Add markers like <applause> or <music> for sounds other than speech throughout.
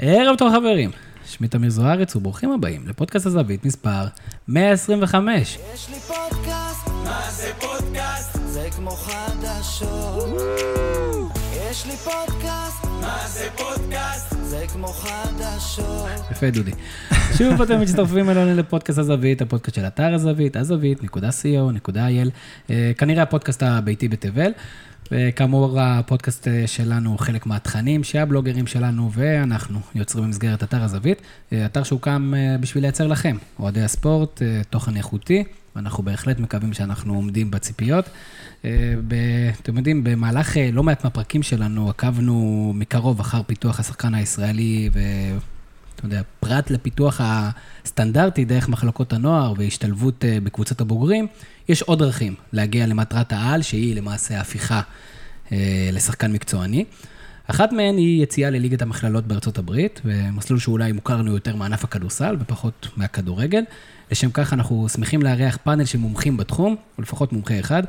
ערב טוב חברים, שמי תמיר זוארץ וברוכים הבאים לפודקאסט הזווית מספר 125. יש לי פודקאסט, מה זה פודקאסט? זה כמו חדשות. יש לי פודקאסט, מה זה פודקאסט? זה כמו חדשות. יפה דודי. שוב אתם מצטרפים אלינו לפודקאסט הזווית, הפודקאסט של אתר הזווית, הזווית.co.il, אה, כנראה הפודקאסט הביתי בתבל. וכאמור, הפודקאסט אה, שלנו הוא חלק מהתכנים שהבלוגרים שלנו ואנחנו יוצרים במסגרת אתר הזווית, אה, אתר שהוקם אה, בשביל לייצר לכם, אוהדי הספורט, תוכן איכותי, ואנחנו בהחלט מקווים שאנחנו עומדים בציפיות. ב- אתם יודעים, במהלך לא מעט מהפרקים שלנו עקבנו מקרוב אחר פיתוח השחקן הישראלי, ואתה יודע, פרט לפיתוח הסטנדרטי דרך מחלקות הנוער והשתלבות אה, בקבוצת הבוגרים, יש עוד דרכים להגיע למטרת העל, שהיא למעשה הפיכה אה, לשחקן מקצועני. אחת מהן היא יציאה לליגת המכללות בארצות הברית, ומסלול שאולי מוכר לנו יותר מענף הכדורסל ופחות מהכדורגל. לשם כך אנחנו שמחים לארח פאנל של מומחים בתחום, או לפחות מומחה אחד.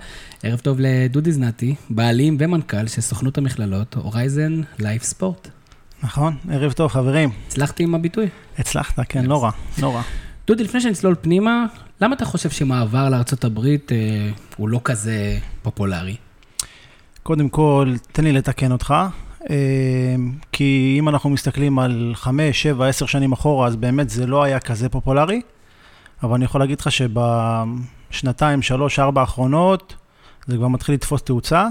ערב טוב לדודי זנתי, בעלים ומנכ"ל של סוכנות המכללות, הורייזן לייף ספורט. נכון, ערב טוב חברים. הצלחתי עם הביטוי? הצלחת, כן, לא רע, לא רע. דודי, לפני שנצלול פנימה, למה אתה חושב שמעבר הברית אה, הוא לא כזה פופולרי? קודם כל, תן לי לתקן אותך, אה, כי אם אנחנו מסתכלים על 5, 7, 10 שנים אחורה, אז באמת זה לא היה כזה פופולרי, אבל אני יכול להגיד לך שבשנתיים, שלוש, ארבע האחרונות, זה כבר מתחיל לתפוס תאוצה,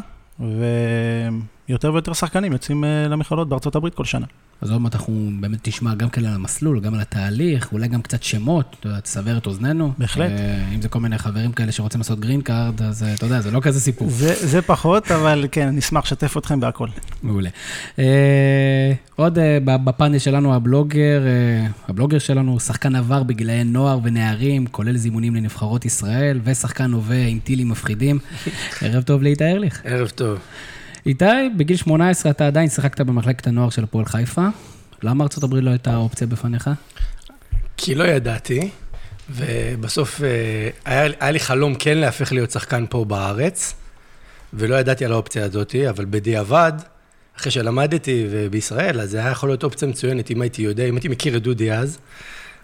ויותר ויותר שחקנים יוצאים אה, למכללות בארצות הברית כל שנה. אז עוד מעט אנחנו באמת נשמע גם כן על המסלול, גם על התהליך, אולי גם קצת שמות, אתה יודע, תסבר את אוזנינו. בהחלט. אה, אם זה כל מיני חברים כאלה שרוצים לעשות green card, אז אה, אתה יודע, זה לא כזה סיפור. זה, זה פחות, אבל כן, נשמח לשתף אתכם בהכל. מעולה. אה, עוד אה, ב- בפאנל שלנו, הבלוגר, אה, הבלוגר שלנו, שחקן עבר בגילאי נוער ונערים, כולל זימונים לנבחרות ישראל, ושחקן הווה עם טילים מפחידים. <laughs> ערב טוב לאיתי ארליך. ערב טוב. איתי, בגיל 18 אתה עדיין שיחקת במחלקת הנוער של הפועל חיפה. למה ארצות הברית לא הייתה אופציה בפניך? כי לא ידעתי, ובסוף אה, היה, היה לי חלום כן להפך להיות שחקן פה בארץ, ולא ידעתי על האופציה הזאת, אבל בדיעבד, אחרי שלמדתי בישראל, אז זה היה יכול להיות אופציה מצוינת אם הייתי יודע, אם הייתי מכיר את דודי אז,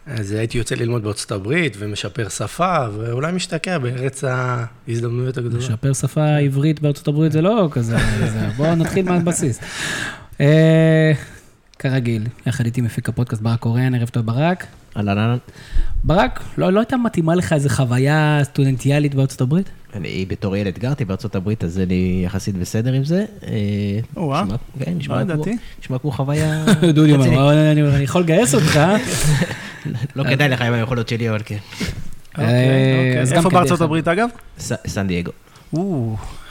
אז הייתי יוצא ללמוד בארצות הברית ומשפר שפה, ואולי משתקע בארץ ההזדמנויות הגדולות. לשפר שפה עברית בארצות הברית זה לא כזה, זה- בואו נתחיל מהבסיס. אה, כרגיל, יחד איתי מפיק הפודקאסט ברק קוריאן, ערב טוב ברק. אהלן אהלן. ברק, לא לא הייתה מתאימה לך איזו חוויה סטודנטיאלית בארצות הברית? אני בתור ילד גרתי בארצות הברית, אז אני יחסית בסדר עם זה. אה, או-אה. נשמע- כן, נשמע כמו- חוויה <laughs> דודי אומר, רצינית. "אבל אני אני יכול לגייס אותך. <laughs> לא כדאי לך עם היכולות שלי, אבל כן. אוקיי, אה, אוקיי. איפה בארצות. הברית אגב? סן דייגו.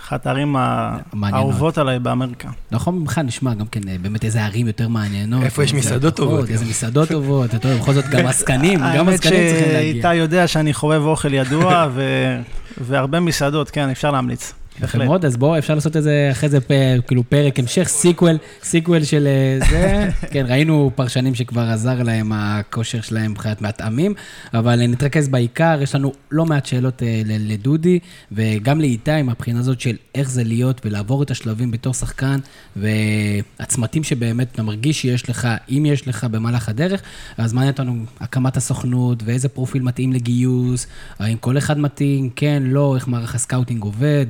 אחת הערים. האהובות עליי באמריקה. נכון, ממך נשמע גם כן אה, באמת איזה ערים יותר מעניינות. איפה יש מסעדות טובות איזה גם. מסעדות טובות, אתה יודע, בכל זאת גם עסקנים, <laughs> גם האמת עסקנים צריכים להגיע. שאתה יודע שאני חובב אוכל ידוע, והרבה מסעדות, כן, אפשר להמליץ. יפה. מאוד, אז בואו, אפשר לעשות איזה, אחרי זה כאילו פרק המשך, sequel, sequel של אה, זה. <laughs> כן, ראינו פרשנים שכבר עזר להם הכושר שלהם מבחינת מטעמים, אבל אה, נתרכז בעיקר, יש לנו לא מעט שאלות אה, לדודי, וגם לאיתי, מהבחינה הזאת של איך זה להיות ולעבור את השלבים בתור שחקן, והצמתים שבאמת אתה מרגיש שיש לך, אם יש לך במהלך הדרך, אז מעניין אותנו הקמת הסוכנות, ואיזה פרופיל מתאים לגיוס, האם כל אחד מתאים, כן, לא, איך מערך ה scouting עובד.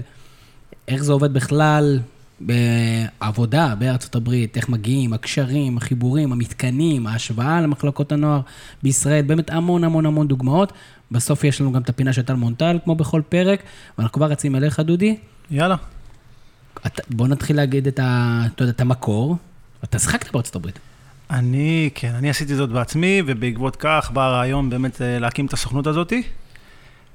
איך זה עובד בכלל בעבודה בארצות הברית, איך מגיעים, הקשרים, החיבורים, המתקנים, ההשוואה למחלקות הנוער בישראל, באמת המון המון המון דוגמאות. בסוף יש לנו גם את הפינה של טל מונטל, כמו בכל פרק, ואנחנו כבר רצים אליך, דודי. יאללה. אתה, בוא נתחיל להגיד את, ה, אתה יודע, את המקור. אתה שיחקת בארצות הברית. אני, כן, אני עשיתי זאת בעצמי, ובעקבות כך בא הרעיון באמת אה, להקים את הסוכנות הזאתי.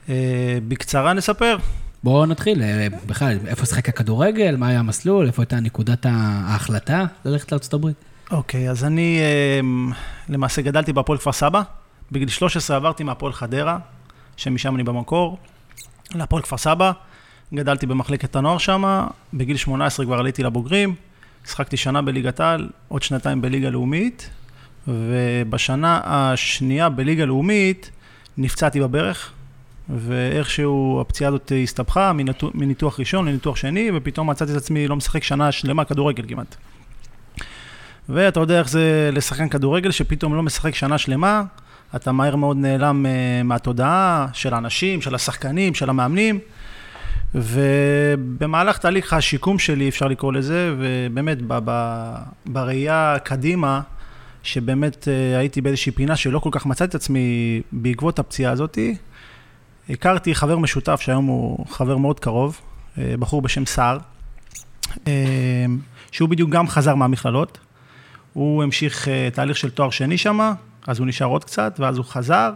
אה, בקצרה נספר. בואו נתחיל, אה, בכלל, איפה שיחק הכדורגל, מה היה המסלול, איפה הייתה נקודת ההחלטה ללכת הברית. אוקיי, אז אני אה, למעשה גדלתי בהפועל כפר סבא. בגיל 13 עברתי מהפועל חדרה, שמשם אני במקור, להפועל כפר סבא. גדלתי במחלקת הנוער שם, בגיל 18 כבר עליתי לבוגרים, שחקתי שנה בליגת העל, עוד שנתיים בליגה לאומית, ובשנה השנייה בליגה לאומית נפצעתי בברך, ואיכשהו הפציעה הזאת הסתבכה מניתוח, ראשון לניתוח שני, ופתאום מצאתי את עצמי לא משחק שנה שלמה כדורגל כמעט. ואתה יודע איך זה לשחקן כדורגל, שפתאום לא משחק שנה שלמה, אתה מהר מאוד נעלם אה, מהתודעה של האנשים, של השחקנים, של המאמנים. ובמהלך תהליך השיקום שלי, אפשר לקרוא לזה, ובאמת ב- ב- בראייה קדימה, שבאמת אה, הייתי באיזושהי פינה שלא כל כך מצאתי את עצמי בעקבות הפציעה הזאתי, הכרתי חבר משותף שהיום הוא חבר מאוד קרוב, אה, בחור בשם סער, אה, שהוא בדיוק גם חזר מהמכללות. הוא המשיך אה, תהליך של תואר שני שם, אז הוא נשאר עוד קצת, ואז הוא חזר,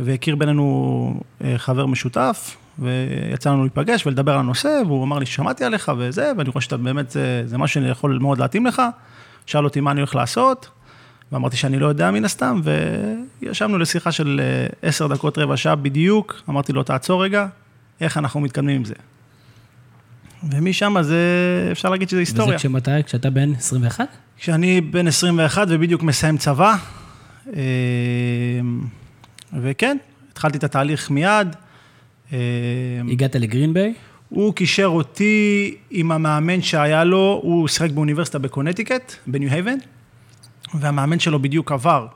והכיר בינינו חבר משותף, ויצא לנו להיפגש ולדבר על הנושא, והוא אמר לי, שמעתי עליך וזה, ואני רואה שאתה באמת, זה, זה משהו שיכול מאוד להתאים לך. שאל אותי מה אני הולך לעשות, ואמרתי שאני לא יודע מן הסתם, וישבנו לשיחה של אה, עשר דקות, רבע שעה בדיוק, אמרתי לו, תעצור רגע, איך אנחנו מתקדמים עם זה. ומשם זה, אפשר להגיד שזה היסטוריה. וזה כשמתי? כשאתה בן 21? כשאני בן 21 ובדיוק מסיים צבא, אה, וכן, התחלתי את התהליך מיד. אה, הגעת לגרינביי? הוא קישר אותי עם המאמן שהיה לו, הוא שיחק באוניברסיטה בקונטיקט, בניו הייבן, והמאמן שלו בדיוק עבר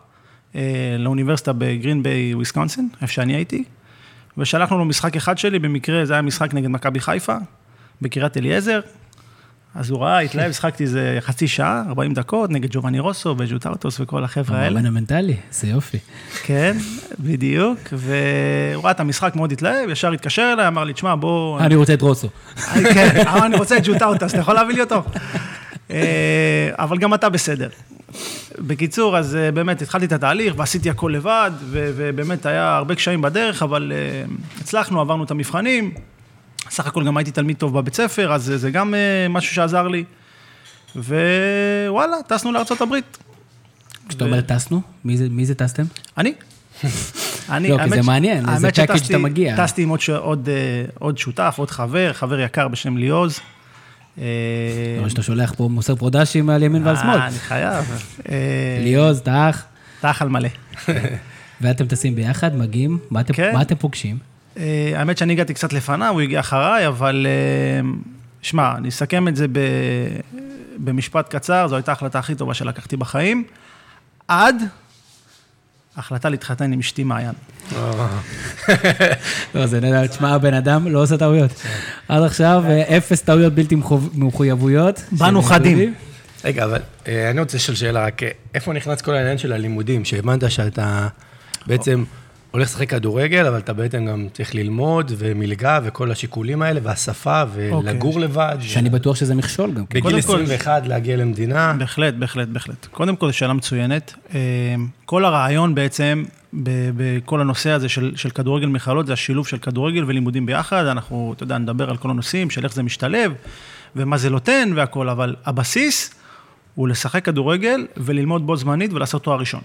אה, לאוניברסיטה בגרין ביי, וויסקונסין, איפה שאני הייתי, ושלחנו לו משחק אחד שלי, במקרה זה היה משחק נגד מכבי חיפה, בקריית אליעזר, אז הוא ראה, התלהב, שחקתי איזה חצי שעה, 40 דקות, נגד ג'ובאני רוסו וג'וטרטוס וכל החבר'ה האלה. המאמן המנטלי, זה יופי. כן, בדיוק, והוא ראה את המשחק, מאוד התלהב, ישר התקשר אליי, אמר לי, תשמע, בוא... אני רוצה את רוסו. כן, אבל אני רוצה את ג'וטאוטס, אתה יכול להביא לי אותו? אה, אבל גם אתה בסדר. בקיצור, אז אה, באמת התחלתי את התהליך ועשיתי הכל לבד, ו- ובאמת היה הרבה קשיים בדרך, אבל אה, הצלחנו, עברנו את המבחנים. סך הכל גם הייתי תלמיד טוב בבית ספר, אז זה- גם אה, משהו שעזר לי. ווואלה, טסנו לארצות הברית. כשאתה אומר טסנו, מי זה- מי זה טסתם? אני. <laughs> אני, לא, כי האמת זה מעניין, איזה האמת שטסתי- אתה מגיע. טסתי עם עוד, עוד, עוד שותף, עוד חבר, חבר יקר בשם ליעוז. אה, או שאתה שולח פה מוסר פרודשים על ימין ועל שמאל. אה, אני חייב. אה, ליעוז, אתה אח, תח על מלא. <laughs> ואתם טסים ביחד, מגיעים, מה אתם- כן. פוגשים? האמת שאני הגעתי קצת לפניו, הוא הגיע אחריי, אבל שמע, אני אסכם את זה ב, במשפט קצר, זו הייתה ההחלטה הכי טובה שלקחתי בחיים, עד ההחלטה להתחתן עם אשתי מעיין. לא, זה נהדר, תשמע, הבן אדם לא עושה טעויות. עד עכשיו, אה, אפס טעויות בלתי מחויבויות. באנו חדים. רגע, אבל אה, אני רוצה לשאול שאלה רק, אה, איפה נכנס כל העניין של הלימודים? שהבנת שאתה בעצם הולך לשחק כדורגל, אבל אתה בעצם גם צריך ללמוד, ומלגה, וכל השיקולים האלה, והשפה, ולגור לבד. שאני בטוח שזה מכשול גם. כן. בגיל קודם כל- 21 להגיע למדינה. בהחלט, בהחלט, בהחלט. קודם כל, זו שאלה מצוינת. אה, כל הרעיון בעצם, בכל הנושא הזה של, של כדורגל מכללות, זה השילוב של כדורגל ולימודים ביחד. אנחנו, אתה יודע, נדבר על כל הנושאים, של איך זה משתלב, ומה זה נותן והכול, אבל הבסיס הוא לשחק כדורגל וללמוד בו זמנית ולעשות תואר ראשון.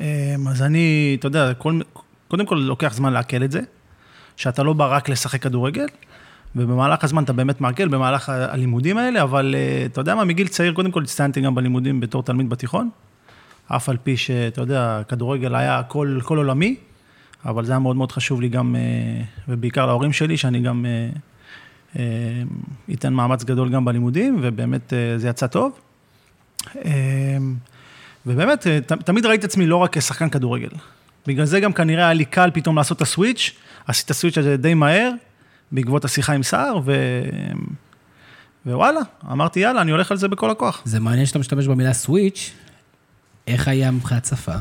אה, אז אני, אתה יודע, כל, קודם כל לוקח זמן לעכל את זה, שאתה לא בא רק לשחק כדורגל, ובמהלך הזמן אתה באמת מעכל במהלך הלימודים האלה, אבל אה, אתה יודע מה, מגיל צעיר, קודם כל הצטיינתי גם בלימודים בתור תלמיד בתיכון, אף על פי שאתה יודע, כדורגל היה כל, כל עולמי, אבל זה היה מאוד מאוד חשוב לי גם, אה, ובעיקר להורים שלי, שאני גם אה, אתן מאמץ גדול גם בלימודים, ובאמת זה יצא טוב. ובאמת, אה, ת- תמיד ראיתי את עצמי לא רק כשחקן כדורגל. בגלל זה גם כנראה היה לי קל פתאום לעשות את הסוויץ', עשיתי את הסוויץ' הזה די מהר, בעקבות השיחה עם סער, ו... ווואלה, אמרתי, יאללה, אני הולך על זה בכל הכוח. זה מעניין שאתה משתמש במילה סוויץ', איך היה מבחינת שפה?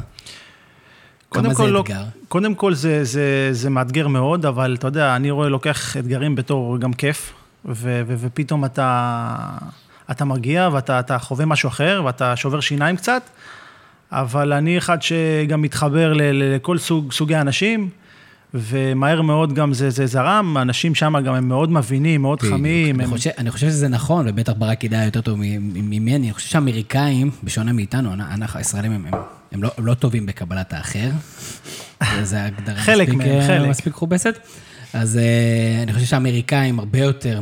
כמה זה לא, אתגר? קודם כל זה, זה, זה מאתגר מאוד, אבל אתה יודע, אני רואה, לוקח אתגרים בתור גם כיף, ו, ו, ופתאום אתה, אתה מגיע ואתה אתה חווה משהו אחר, ואתה שובר שיניים קצת, אבל אני אחד שגם מתחבר ל, ל, לכל סוג, סוגי אנשים, ומהר מאוד גם זה, זה זרם, האנשים שם גם הם מאוד מבינים, מאוד חמים. אני הם... חושב, אני חושב שזה נכון, ובטח ברק ידע יותר טוב מ- ממני. אני חושב שהאמריקאים, בשונה מאיתנו, אנ- אנחנו הישראלים, הם, הם, הם, לא, הם לא טובים בקבלת האחר. <laughs> זו הגדרה חלק מספיק, מהם, אה, חלק. מספיק מכובסת. אז אה, אני חושב שהאמריקאים הרבה יותר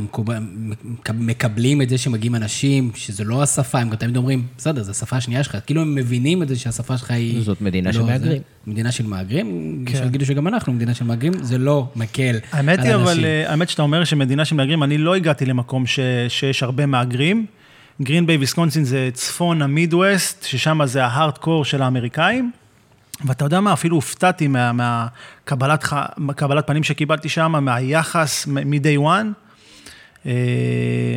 מקבלים את זה שמגיעים אנשים, שזה לא השפה, הם גם תמיד אומרים, בסדר, זו השפה השנייה שלך, כאילו הם מבינים את זה שהשפה שלך היא... זאת מדינה לא של. מהגרים. מדינה של מהגרים, כן. שיגידו שגם אנחנו מדינה של מהגרים, זה לא מקל האמת על היא, אבל אנשים. אה, האמת שאתה אומר שמדינה של מהגרים, אני לא הגעתי למקום ש, שיש הרבה מהגרים. גרין ביי ויסקונסין זה צפון המידווסט, ששם זה ההארדקור של האמריקאים. ואתה יודע מה, אפילו הופתעתי מהקבלת מה פנים שקיבלתי שם, מהיחס מ-day one. אה,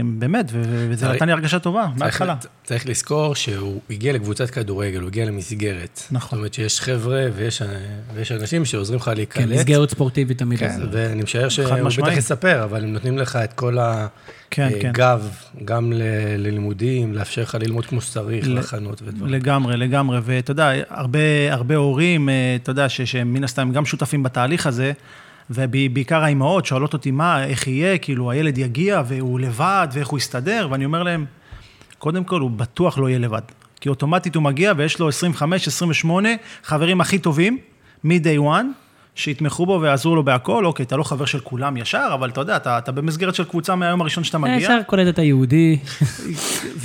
באמת, וזה נתן לי הרגשה טובה, מההתחלה. צריך לזכור שהוא הגיע לקבוצת כדורגל, הוא הגיע למסגרת. נכון. זאת אומרת שיש חבר'ה ויש אנשים שעוזרים לך להיקלט. כן, מסגרת ספורטיבית תמיד כן, ואני משער שהוא בטח יספר, אבל הם נותנים לך את כל כן, הגב, גם ללימודים, לאפשר לך ללמוד כמו שצריך, להכנות ודברים. לגמרי, לגמרי, ואתה יודע, הרבה הורים, אה, אתה יודע, שמן הסתם גם שותפים בתהליך הזה, ובעיקר האימהות שואלות אותי, מה, איך יהיה, כאילו, הילד יגיע והוא לבד, ואיך הוא יסתדר, ואני אומר להם, קודם כל, הוא בטוח לא יהיה לבד. כי אוטומטית הוא מגיע ויש לו 25, 28 חברים הכי טובים, מ-day one, שיתמכו בו ויעזרו לו בהכל, אוקיי, אתה לא חבר של כולם ישר, אבל אתה יודע, אתה, אתה במסגרת של קבוצה מהיום הראשון שאתה מגיע. ישר קולט את היהודי. <laughs>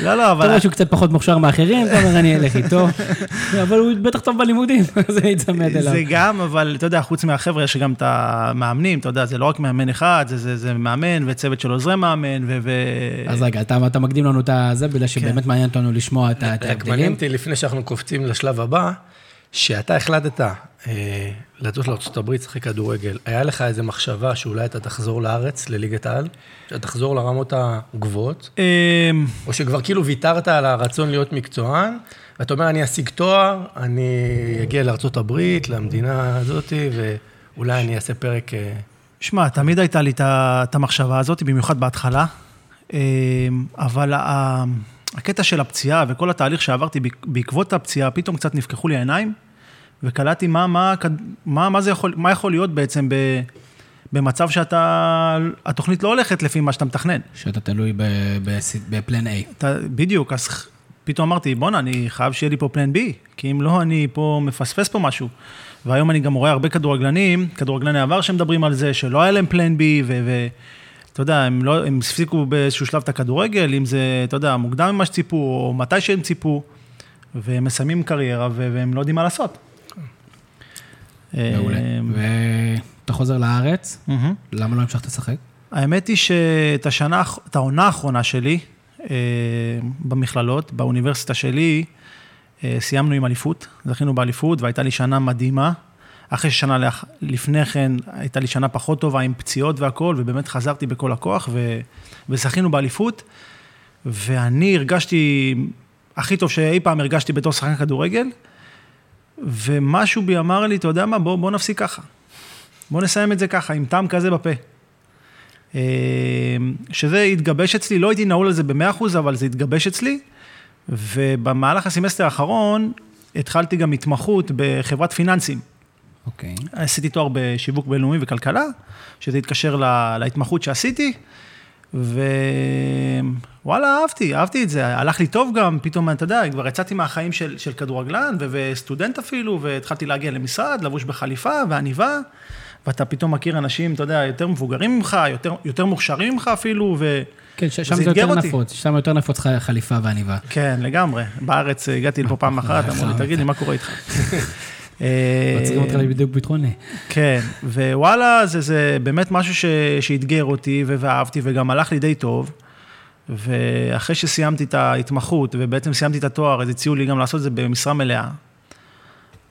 לא, לא, אבל... אתה רואה שהוא קצת פחות מוכשר מאחרים, אתה אומר, אני אלך איתו, <laughs> אבל הוא בטח טוב בלימודים, <laughs> זה יצמד אליו. זה גם, אבל אתה יודע, חוץ מהחבר'ה, יש גם את המאמנים, אתה יודע, זה לא רק מאמן אחד, זה, זה, זה מאמן וצוות של עוזרי מאמן, ו... אז רגע, אתה, אתה מקדים לנו את זה, בגלל שבאמת מעניין אותנו לשמוע את ההבדלים. רק מעניין אותי, לפני שאנחנו קופצים לשלב הבא, שאתה החלטת אה, לטוס לארה"ב, לשחק כדורגל, היה לך איזו מחשבה שאולי אתה תחזור לארץ, לליגת העל? שאתה תחזור לרמות הגבוהות? אמ, או שכבר כאילו ויתרת על הרצון להיות מקצוען, ואתה אומר, אני אשיג תואר, אני אגיע לארה"ב, למדינה הזאת, ואולי אני אעשה פרק... אה, שמע, תמיד הייתה לי את המחשבה הזאת, במיוחד בהתחלה, אבל הקטע של הפציעה וכל התהליך שעברתי בעקבות הפציעה, פתאום קצת נפקחו לי העיניים. וקלטתי מה, מה, מה, מה, יכול, מה יכול להיות בעצם ב, במצב שאתה, התוכנית לא הולכת לפי מה שאתה מתכנן. שאתה תלוי בפלן A. אתה, בדיוק, אז פתאום אמרתי, בואנה, אני חייב שיהיה לי פה פלן B, כי אם לא, אני פה מפספס פה משהו. והיום אני גם רואה הרבה כדורגלנים, כדורגלני עבר שמדברים על זה, שלא היה להם פלן B, ואתה יודע, הם, לא, הם הפסיקו באיזשהו שלב את הכדורגל, אם זה, אתה יודע, מוקדם ממה שציפו, או מתי שהם ציפו, והם מסיימים קריירה, והם לא יודעים מה לעשות. מעולה. אמ, ואתה חוזר לארץ, למה לא המשכת לשחק? האמת היא שאת השנה, את העונה האחרונה שלי אה, במכללות, באוניברסיטה שלי, אה, סיימנו עם אליפות, זכינו באליפות והייתה לי שנה מדהימה. אחרי ששנה לפני כן הייתה לי שנה פחות טובה עם פציעות והכול, ובאמת חזרתי בכל הכוח ו... וזכינו באליפות. ואני הרגשתי הכי טוב שאי פעם הרגשתי בתור שחקן כדורגל. ומשהו בי אמר לי, אתה יודע מה, בוא, בוא נפסיק ככה. בוא נסיים את זה ככה, עם טעם כזה בפה. אה, שזה התגבש אצלי, לא הייתי נעול על זה במאה אחוז, אבל זה התגבש אצלי. ובמהלך הסמסטר האחרון, התחלתי גם התמחות בחברת פיננסים. אוקיי. Okay. עשיתי תואר בשיווק בינלאומי וכלכלה, שזה התקשר לה, להתמחות שעשיתי. ווואלה, אהבתי, אהבתי את זה, הלך לי טוב גם, פתאום, אתה יודע, כבר יצאתי מהחיים של, של כדורגלן ו- וסטודנט אפילו, והתחלתי להגיע למשרד, לבוש בחליפה ועניבה, ואתה פתאום מכיר אנשים, אתה יודע, יותר מבוגרים ממך, יותר, יותר מוכשרים ממך אפילו, ו... כן, שם זה יותר אותי. נפוץ, שם יותר נפוץ חליפה ועניבה. כן, לגמרי. בארץ הגעתי לפה פעם אחת, <laughs> אמרו לי, תגיד לי, מה קורה איתך? <laughs> מצריכים אותך בדיוק ביטחוני. כן, ווואלה, זה, זה באמת משהו ש, שאתגר אותי ואהבתי וגם הלך לי די טוב. ואחרי שסיימתי את ההתמחות ובעצם סיימתי את התואר, אז הציעו לי גם לעשות את זה במשרה מלאה.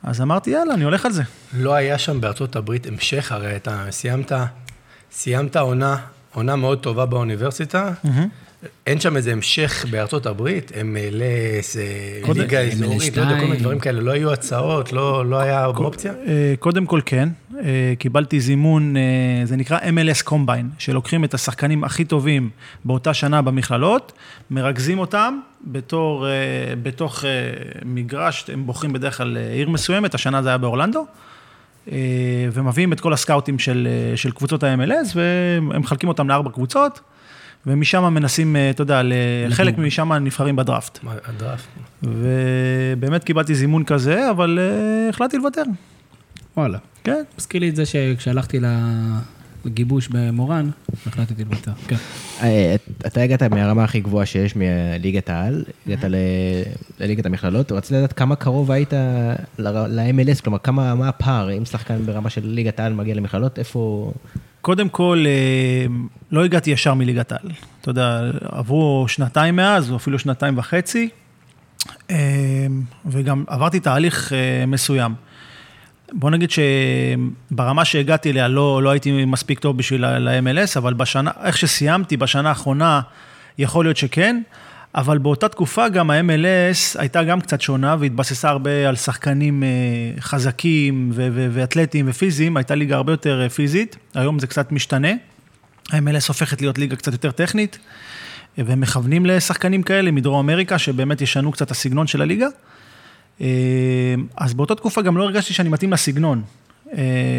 אז אמרתי, יאללה, אני הולך על זה. לא היה שם בארצות הברית המשך, הרי אתה סיימת, סיימת עונה, עונה מאוד טובה באוניברסיטה, mm-hmm. אין שם איזה המשך בארצות הברית, MLS, אה, ליגה אזורית, לא יודע, כל מיני דברים כאלה, לא היו הצעות, לא, לא היה אופציה? אה, קודם כל כן, אה, קיבלתי זימון, זה נקרא MLS קומביין, שלוקחים את השחקנים הכי טובים באותה שנה במכללות, מרכזים אותם בתור, בתוך מגרש, הם בוחרים בדרך כלל עיר מסוימת, השנה זה היה באורלנדו. ומביאים את כל הסקאוטים של, של קבוצות ה-MLS, והם מחלקים אותם לארבע קבוצות. ומשם מנסים, אה, אתה יודע, חלק משם נבחרים בדראפט. הדראפט. ובאמת קיבלתי זימון כזה, אבל uh, החלטתי לוותר. וואלה. כן. מזכיר לי את זה שכשהלכתי לגיבוש במורן, החלטתי לוותר. כן. אה, אתה הגעת מהרמה הכי גבוהה שיש מליגת העל, הגעת לליגת המכללות, רציתי לדעת כמה קרוב היית ל-MLS, כלומר, כמה, מה הפער, אם שחקן ברמה של ליגת העל מגיע למכללות, איפה... קודם כל, אה, לא הגעתי ישר מליגת העל. אתה יודע, עברו שנתיים מאז, או אפילו שנתיים וחצי, אה, וגם עברתי תהליך אה, מסוים. בוא נגיד שברמה שהגעתי אליה לא, לא הייתי מספיק טוב בשביל ה-MLS, אבל בשנה, איך שסיימתי בשנה האחרונה, יכול להיות שכן, אבל באותה תקופה גם ה-MLS הייתה גם קצת שונה והתבססה הרבה על שחקנים אה, חזקים ואתלטיים ופיזיים, הייתה ליגה הרבה יותר אה, פיזית, היום זה קצת משתנה. ה-MLS הופכת להיות ליגה קצת יותר טכנית, אה, והם מכוונים לשחקנים כאלה מדרום אמריקה, שבאמת ישנו קצת הסגנון של הליגה. אז באותה תקופה גם לא הרגשתי שאני מתאים לסגנון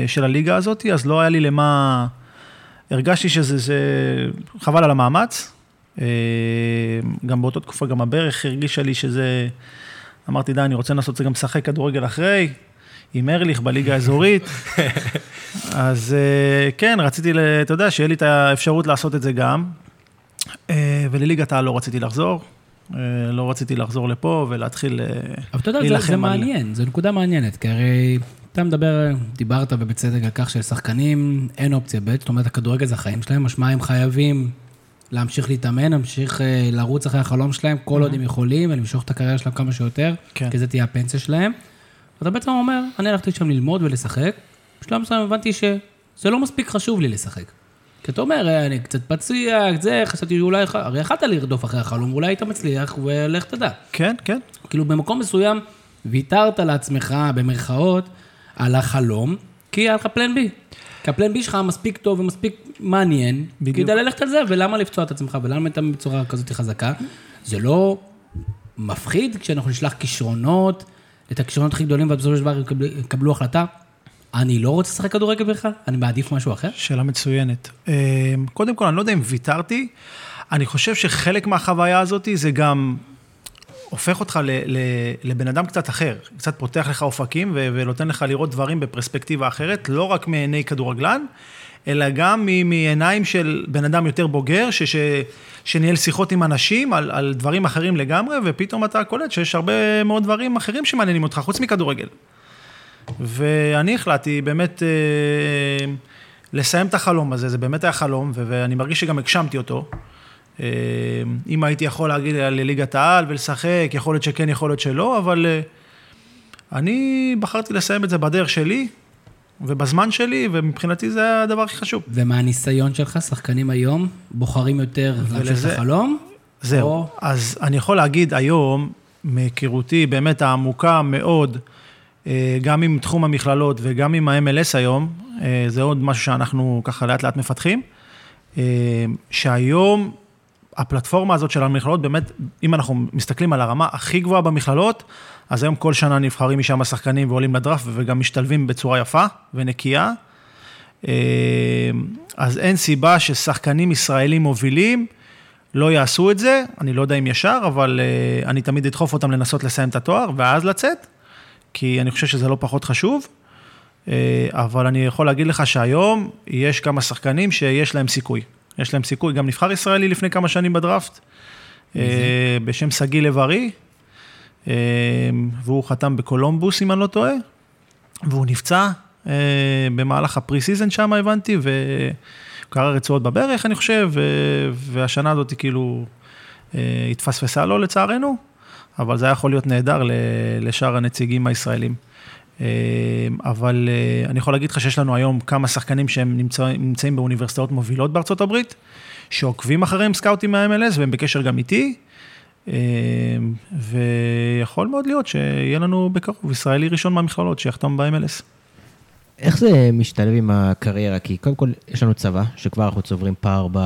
של הליגה הזאת, אז לא היה לי למה... הרגשתי שזה זה... חבל על המאמץ, גם באותה תקופה, גם הברך הרגישה לי שזה... אמרתי, די, אני רוצה לנסות את זה גם לשחק כדורגל אחרי, עם ארליך בליגה האזורית. <laughs> אז אה, כן, רציתי, אתה יודע, שיהיה לי את האפשרות לעשות את זה גם. אה, ולליגת העל לא רציתי לחזור. לא רציתי לחזור לפה ולהתחיל להילחם על... אבל אתה יודע, זה, זה מעניין, זו נקודה מעניינת, כי הרי אתה מדבר, דיברת ובצדק על כך שלשחקנים אין אופציה ב', זאת אומרת, הכדורגל זה החיים שלהם, משמע הם חייבים להמשיך להתאמן, להמשיך אה, לרוץ אחרי החלום שלהם, כל mm-hmm. עוד הם יכולים, ולמשוך את הקריירה שלהם כמה שיותר, כן. כי זה תהיה הפנסיה שלהם. אתה בעצם אומר, אני הלכתי שם ללמוד ולשחק, בשלב מסוים הבנתי שזה לא מספיק חשוב לי לשחק. כי אתה אומר, אה, אני קצת פציע, זה, חשבתי שאולי, הרי יכלת לרדוף אחרי החלום, אולי היית מצליח, ולך תדע. כן, כן. כאילו במקום מסוים, ויתרת לעצמך, במרכאות, על החלום, כי היה לך פלן בי. כי הפלן בי שלך מספיק טוב ומספיק מעניין, בדיוק. כדי ללכת על זה, ולמה לפצוע את עצמך, ולמה אתה בצורה כזאת חזקה? זה לא מפחיד כשאנחנו נשלח כישרונות, את הכישרונות הכי גדולים, ובסופו של דבר יקבלו החלטה. אני לא רוצה לשחק כדורגל בכלל, אני מעדיף משהו אחר? שאלה מצוינת. אה, קודם כל, אני לא יודע אם ויתרתי, אני חושב שחלק מהחוויה הזאת זה גם הופך אותך ל, ל, לבן אדם קצת אחר, קצת פותח לך אופקים ו, ונותן לך לראות דברים בפרספקטיבה אחרת, לא רק מעיני כדורגלן, אלא גם מעיניים של בן אדם יותר בוגר, ש, ש, שניהל שיחות עם אנשים על, על דברים אחרים לגמרי, ופתאום אתה קולט שיש הרבה מאוד דברים אחרים שמעניינים אותך, חוץ מכדורגל. ואני החלטתי באמת אה, לסיים את החלום הזה, זה באמת היה חלום, ואני מרגיש שגם הגשמתי אותו. אה, אם הייתי יכול להגיד לליגת העל ולשחק, יכול להיות שכן, יכול להיות שלא, אבל אה, אני בחרתי לסיים את זה בדרך שלי ובזמן שלי, ומבחינתי זה הדבר הכי חשוב. ומהניסיון שלך, שחקנים היום בוחרים יותר להמשיך את החלום? זהו. או... אז אני יכול להגיד היום, מהיכרותי באמת העמוקה מאוד, אה, גם עם תחום המכללות וגם עם ה-MLS היום, זה עוד משהו שאנחנו ככה לאט לאט מפתחים, שהיום הפלטפורמה הזאת של המכללות, באמת, אם אנחנו מסתכלים על הרמה הכי גבוהה במכללות, אז היום כל שנה נבחרים משם השחקנים ועולים לדראפט וגם משתלבים בצורה יפה ונקייה. אה, אז אין סיבה ששחקנים ישראלים מובילים לא יעשו את זה, אני לא יודע אם ישר, אבל אה, אני תמיד אדחוף אותם לנסות לסיים את התואר ואז לצאת, כי אני חושב שזה לא פחות חשוב. אה, אבל אני יכול להגיד לך שהיום יש כמה שחקנים שיש להם סיכוי. יש להם סיכוי, גם נבחר ישראלי לפני כמה שנים בדראפט, אה, בשם שגיא לב-ארי, אה, והוא חתם בקולומבוס, אם אני לא טועה, והוא נפצע אה, במהלך ה pre-season שם, הבנתי, וקרע רצועות בברך, אני חושב, והשנה הזאת כאילו התפספסה לו לצערנו, אבל זה היה יכול להיות נהדר לשאר הנציגים הישראלים. אמ, אבל אה, אני יכול להגיד לך שיש לנו היום כמה שחקנים שהם נמצא, נמצאים באוניברסיטאות מובילות בארצות הברית, שעוקבים אחריהם סקאוטים מה-MLS והם בקשר גם איתי, אמ, ויכול מאוד להיות שיהיה לנו בקרוב ישראלי ראשון מהמכללות שיחתום ב-MLS. איך זה משתלב עם הקריירה? כי קודם כל יש לנו צבא, שכבר אנחנו צוברים פער ב...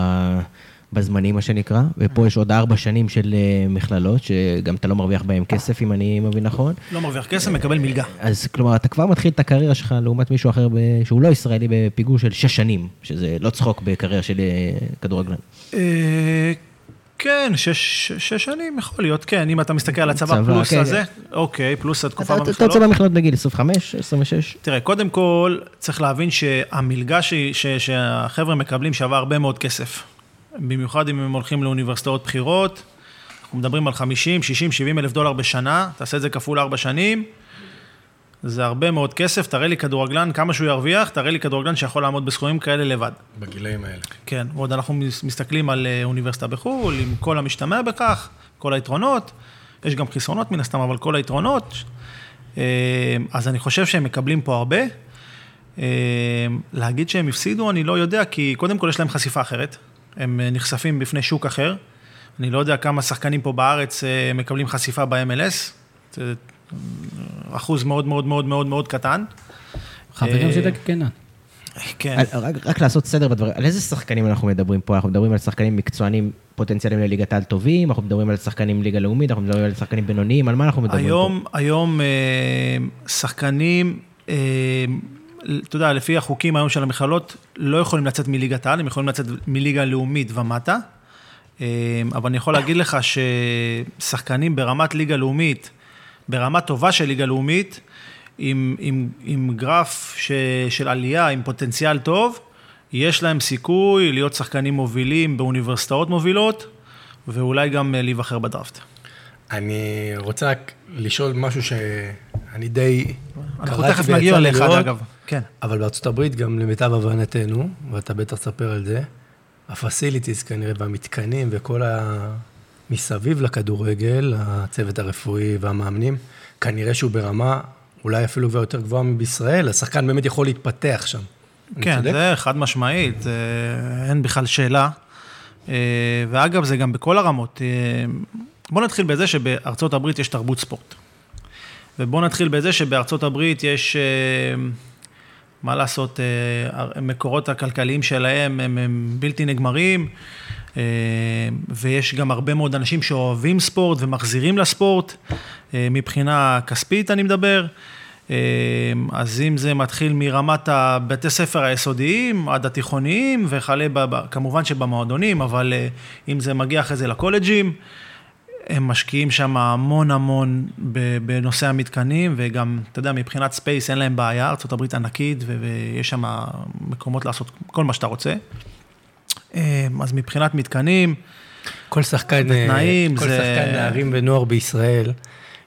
בזמנים, מה שנקרא, ופה יש עוד ארבע שנים של אה, מכללות, שגם אתה לא מרוויח בהם כסף, אם אני מבין נכון. לא מרוויח כסף, מקבל מלגה. אז כלומר, אתה כבר מתחיל את הקריירה שלך לעומת מישהו אחר שהוא לא ישראלי בפיגור של שש שנים, שזה לא צחוק בקריירה של אה, כדורגלן. אה, כן, שש, שש שנים יכול להיות, כן, אם אתה מסתכל על הצבא צבא, פלוס כן, הזה. אוקיי, פלוס התקופה במכללות. אתה יוצא במכללות בגיל 25, 26? תראה, קודם כל, צריך להבין שהמלגה ש, ש, שהחבר'ה מקבלים שווה הרבה מאוד כסף. במיוחד אם הם הולכים לאוניברסיטאות בחירות, אנחנו מדברים על 50, 60, 70 אלף דולר בשנה, תעשה את זה כפול 4 שנים, זה הרבה מאוד כסף, תראה לי כדורגלן, כמה שהוא ירוויח, תראה לי כדורגלן שיכול לעמוד בסכומים כאלה לבד. בגילאים האלה. כן, ועוד אנחנו מס- מסתכלים על אה, אוניברסיטה בחו"ל, עם כל המשתמע בכך, כל היתרונות. יש גם חסרונות מן הסתם, אבל כל היתרונות. אה, אז אני חושב שהם מקבלים פה הרבה. אה, להגיד שהם הפסידו, אני לא יודע, כי קודם כל יש להם חשיפה אחרת. הם אה, נחשפים בפני שוק אחר. אני לא יודע כמה שחקנים פה בארץ אה, מקבלים חשיפה ב-MLS. זה אה, אחוז מאוד מאוד מאוד מאוד מאוד קטן. חברים של דקה קנן. כן. על- רק, רק לעשות סדר בדברים, על איזה שחקנים אנחנו מדברים פה? אנחנו מדברים על שחקנים מקצוענים פוטנציאליים לליגת העל טובים, אנחנו מדברים על שחקנים ליגה לאומית, אנחנו מדברים על שחקנים בינוניים, על מה אנחנו מדברים היום, היום אה, שחקנים, אתה יודע, לפי החוקים היום של המכללות, לא יכולים לצאת מליגת העל, הם יכולים לצאת מליגה לאומית ומטה. אה, אבל אני יכול להגיד לך ששחקנים ברמת ליגה לאומית, ברמה טובה של ליגה לאומית, עם, עם, עם גרף ש, של עלייה, עם פוטנציאל טוב, יש להם סיכוי להיות שחקנים מובילים באוניברסיטאות מובילות, ואולי גם אה, להיבחר בדראפט. אני רוצה לשאול משהו שאני די... אנחנו תכף נגיע לראות, אגב. כן. אבל בארצות הברית, גם למיטב הבנתנו, ואתה בטח תספר על זה, הפסיליטיז כנראה, והמתקנים וכל ה... מסביב לכדורגל, הצוות הרפואי והמאמנים, כנראה שהוא ברמה אולי אפילו כבר יותר גבוהה מבישראל, השחקן באמת יכול להתפתח שם. כן? זה חד משמעית, זה, אין בכלל שאלה. אה, ואגב, זה גם בכל הרמות. אה, בואו נתחיל בזה שבארצות הברית יש תרבות ספורט. ובואו נתחיל בזה שבארצות הברית יש, אה, מה לעשות, אה, המקורות הכלכליים שלהם הם, הם בלתי נגמרים, אה, ויש גם הרבה מאוד אנשים שאוהבים ספורט ומחזירים לספורט, אה, מבחינה כספית אני מדבר. אז אם זה מתחיל מרמת הבתי ספר היסודיים עד התיכוניים, וכלה כמובן שבמועדונים, אבל אם זה מגיע אחרי זה לקולג'ים, הם משקיעים שם המון המון בנושא המתקנים, וגם, אתה יודע, מבחינת space אין להם בעיה, ארה"ב ענקית, ויש שם מקומות לעשות כל מה שאתה רוצה. אה, אז מבחינת מתקנים, כל שחקן, ותנאים, כל זה- שחקן נערים ונוער בישראל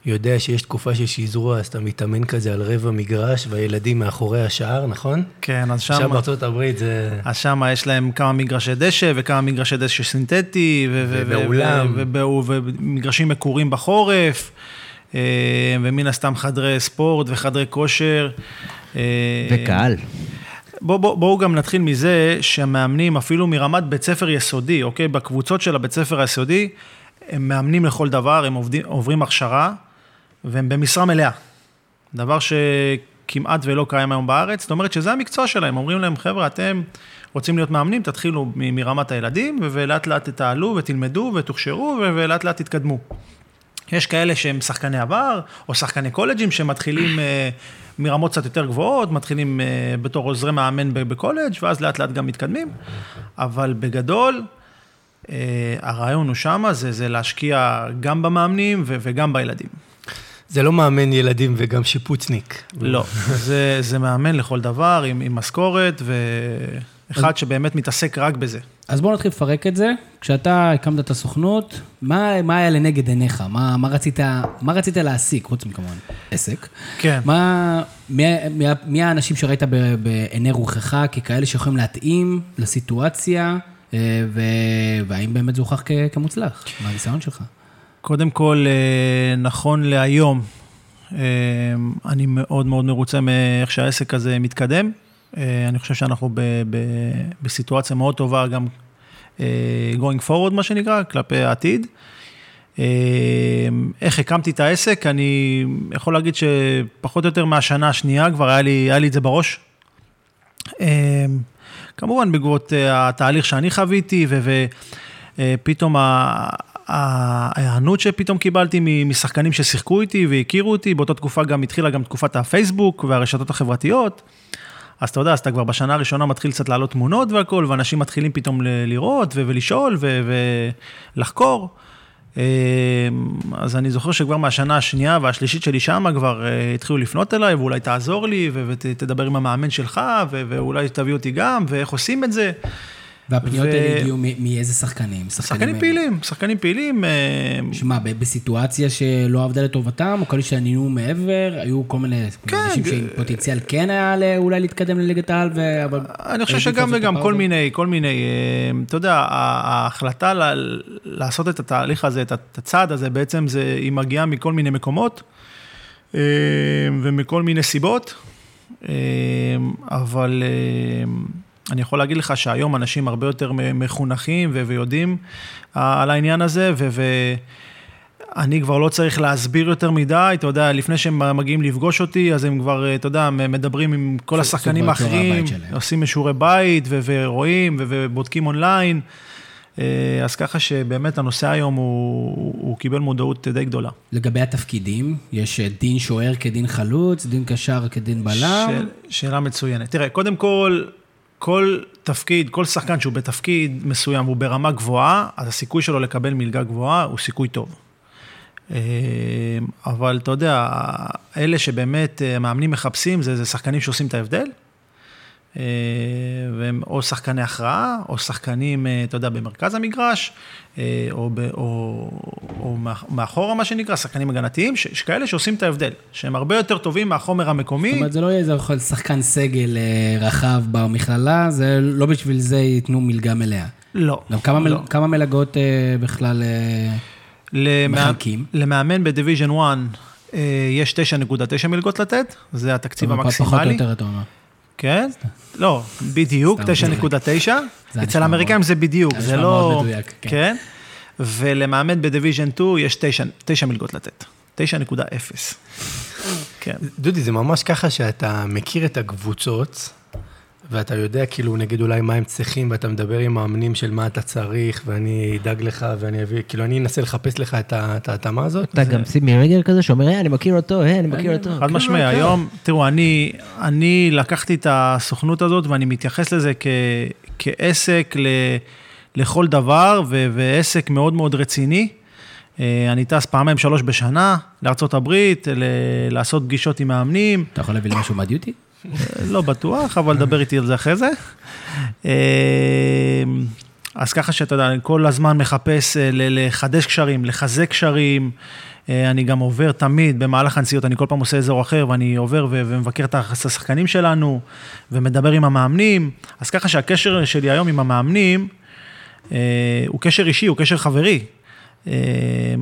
יודע שיש תקופה של שזרוע, אז אתה מתאמן כזה על רבע מגרש, והילדים מאחורי השער, נכון? כן, אז שם... שם בארצות הברית זה... אז שם יש להם כמה מגרשי דשא וכמה מגרשי דשא סינתטי. ו- ו- ו- ובאולם. ו- ו- ומגרשים מקורים בחורף, אה, ומן הסתם חדרי ספורט וחדרי כושר. אה, וקהל. בואו בוא, בואו גם נתחיל מזה שהמאמנים, אפילו מרמת בית ספר יסודי, אוקיי? בקבוצות של הבית ספר היסודי, הם מאמנים לכל דבר, הם עובדים, עוברים הכשרה, והם במשרה מלאה. דבר שכמעט ולא קיים היום בארץ, זאת אומרת שזה המקצוע שלהם, אומרים להם, חבר'ה, אתם רוצים להיות מאמנים, תתחילו מ- מרמת הילדים, ולאט לאט תתעלו ותלמדו ותוכשרו, ולאט לאט תתקדמו. יש כאלה שהם שחקני עבר, או שחקני קולג'ים שמתחילים אה, מרמות קצת יותר גבוהות, מתחילים אה, בתור עוזרי מאמן בקולג', ואז לאט לאט גם מתקדמים. אבל בגדול, אה, הרעיון הוא שמה, זה, זה להשקיע גם במאמנים וגם בילדים. זה לא מאמן ילדים וגם שיפוצניק. לא, זה, זה מאמן לכל דבר, עם, עם משכורת, ואחד שבאמת מתעסק רק בזה. אז בואו נתחיל לפרק את זה. כשאתה הקמת את הסוכנות, מה, מה היה לנגד עיניך? מה, מה, רצית, מה רצית להעסיק, חוץ מכמובן עסק? כן. מה, מי, מי, מי האנשים שראית ב- בעיני רוחך ככאלה שיכולים להתאים לסיטואציה, אה, ו, והאם באמת זה הוכח כ- כמוצלח, מהניסיון שלך? קודם כל, אה, נכון להיום, אה, אני מאוד מאוד מרוצה מאיך שהעסק הזה מתקדם. אה, אני חושב שאנחנו ב, ב, בסיטואציה מאוד טובה גם going forward, מה שנקרא, כלפי העתיד. איך הקמתי את העסק, אני יכול להגיד שפחות או יותר מהשנה השנייה כבר היה לי, היה לי את זה בראש. כמובן, בעקבות אה, התהליך שאני חוויתי, ופתאום ההיענות שפתאום קיבלתי משחקנים ששיחקו איתי והכירו אותי, באותה תקופה גם התחילה גם תקופת הפייסבוק והרשתות החברתיות. אז אתה יודע, אז אתה כבר בשנה הראשונה מתחיל קצת להעלות תמונות והכל, ואנשים מתחילים פתאום לראות ולשאול ולחקור. אה, אז אני זוכר שכבר מהשנה השנייה והשלישית שלי שמה כבר אה, התחילו לפנות אליי, ואולי תעזור לי ותדבר עם המאמן שלך, ואולי תביא אותי גם, ואיך עושים את זה. והפניות ו- האלה הגיעו מאיזה שחקנים? שחקנים פעילים, שחקנים פעילים. אה, שמה, ב- בסיטואציה שלא עבדה לטובתם, או כאלה שעניינו מעבר, היו כל מיני אנשים ג- שעם פוטנציאל כן היה אולי להתקדם לליגת העל, ו- אבל... אני חושב העדיפו שגם וגם, כל. מיני, כל מיני, אה, אתה יודע, ההחלטה ל- לעשות את התהליך הזה, את הצעד הזה, בעצם זה, היא מגיעה מכל מיני מקומות אה, ומכל מיני סיבות, אה, אבל אה, אני יכול להגיד לך שהיום אנשים הרבה יותר מחונכים ויודעים אה, על העניין הזה, ו... ו- אני כבר לא צריך להסביר יותר מדי, אתה יודע, לפני שהם מגיעים לפגוש אותי, אז הם כבר, אתה יודע, מדברים עם כל השחקנים האחרים. עושים שיעורי בית ורואים ובודקים אונליין. אה, אז ככה שבאמת הנושא היום הוא, הוא קיבל מודעות די גדולה. לגבי התפקידים, יש אה, דין שוער כדין חלוץ, דין קשר כדין בלם. שאל, שאלה מצוינת. תראה, קודם כל, כל תפקיד, כל שחקן שהוא בתפקיד מסוים, הוא ברמה גבוהה, אז הסיכוי שלו לקבל מלגה גבוהה הוא סיכוי טוב. אה, אבל אתה יודע, אלה שבאמת אה, מאמנים מחפשים, זה, זה שחקנים שעושים את ההבדל. אה, והם או שחקני הכרעה, או שחקנים, אה, אתה יודע, במרכז המגרש, אה, או, ב, או, או מאח- מאחורה, מה שנקרא, שחקנים הגנתיים, שכאלה שעושים את ההבדל, שהם הרבה יותר טובים מהחומר המקומי. זאת אומרת, זה לא יהיה איזה שחקן סגל רחב במכללה, זה לא בשביל זה ייתנו מלגה מלאה. לא. גם כמה, מל... לא. כמה מלגות בכלל... למא... מחלקים? למאמן ב-division 1 אה, יש 9.9 מלגות לתת, זה התקציב אבל פחות או המקסימלי. יותר, אתה אומר. כן? לא, בדיוק, סתם 9.9. נשמע אצל האמריקאים זה בדיוק, זה זה נשמע לא... מאוד מדויק, כן. כן? ולמאמן ב-division 2 יש 9, 9 מלגות לתת. 9.0. <laughs> כן. דודי, זה ממש ככה שאתה מכיר את הקבוצות, ואתה יודע כאילו, נגיד אולי מה הם צריכים, ואתה מדבר עם מאמנים של מה אתה צריך, ואני אדאג לך, ואני אביא, כאילו, אני אנסה לחפש לך את ההתאמה הזאת. אתה גם שים רגל כזה שאומר, היי, אני מכיר אותו, היי, אני מכיר אותו. חד משמעי, היום, תראו, אני, אני לקחתי את הסוכנות הזאת ואני מתייחס לזה כ, כעסק ל, לכל דבר, ו, ועסק מאוד מאוד רציני. אה, אני טס פעמיים שלוש בשנה לארה"ב, ל, לעשות פגישות עם מאמנים, אתה יכול להביא לי משהו מהדיוטי? לא בטוח, אבל דבר איתי על זה אחרי זה. אה, אז ככה שאתה יודע, אני כל הזמן מחפש אה, לחדש קשרים, לחזק קשרים. אה, אני גם עובר תמיד במהלך הנסיעות, אני כל פעם עושה אזור אחר, ואני עובר ומבקר את השחקנים שלנו, ומדבר עם המאמנים. אז ככה שהקשר שלי היום עם המאמנים, אה, הוא קשר אישי, הוא קשר חברי. אה,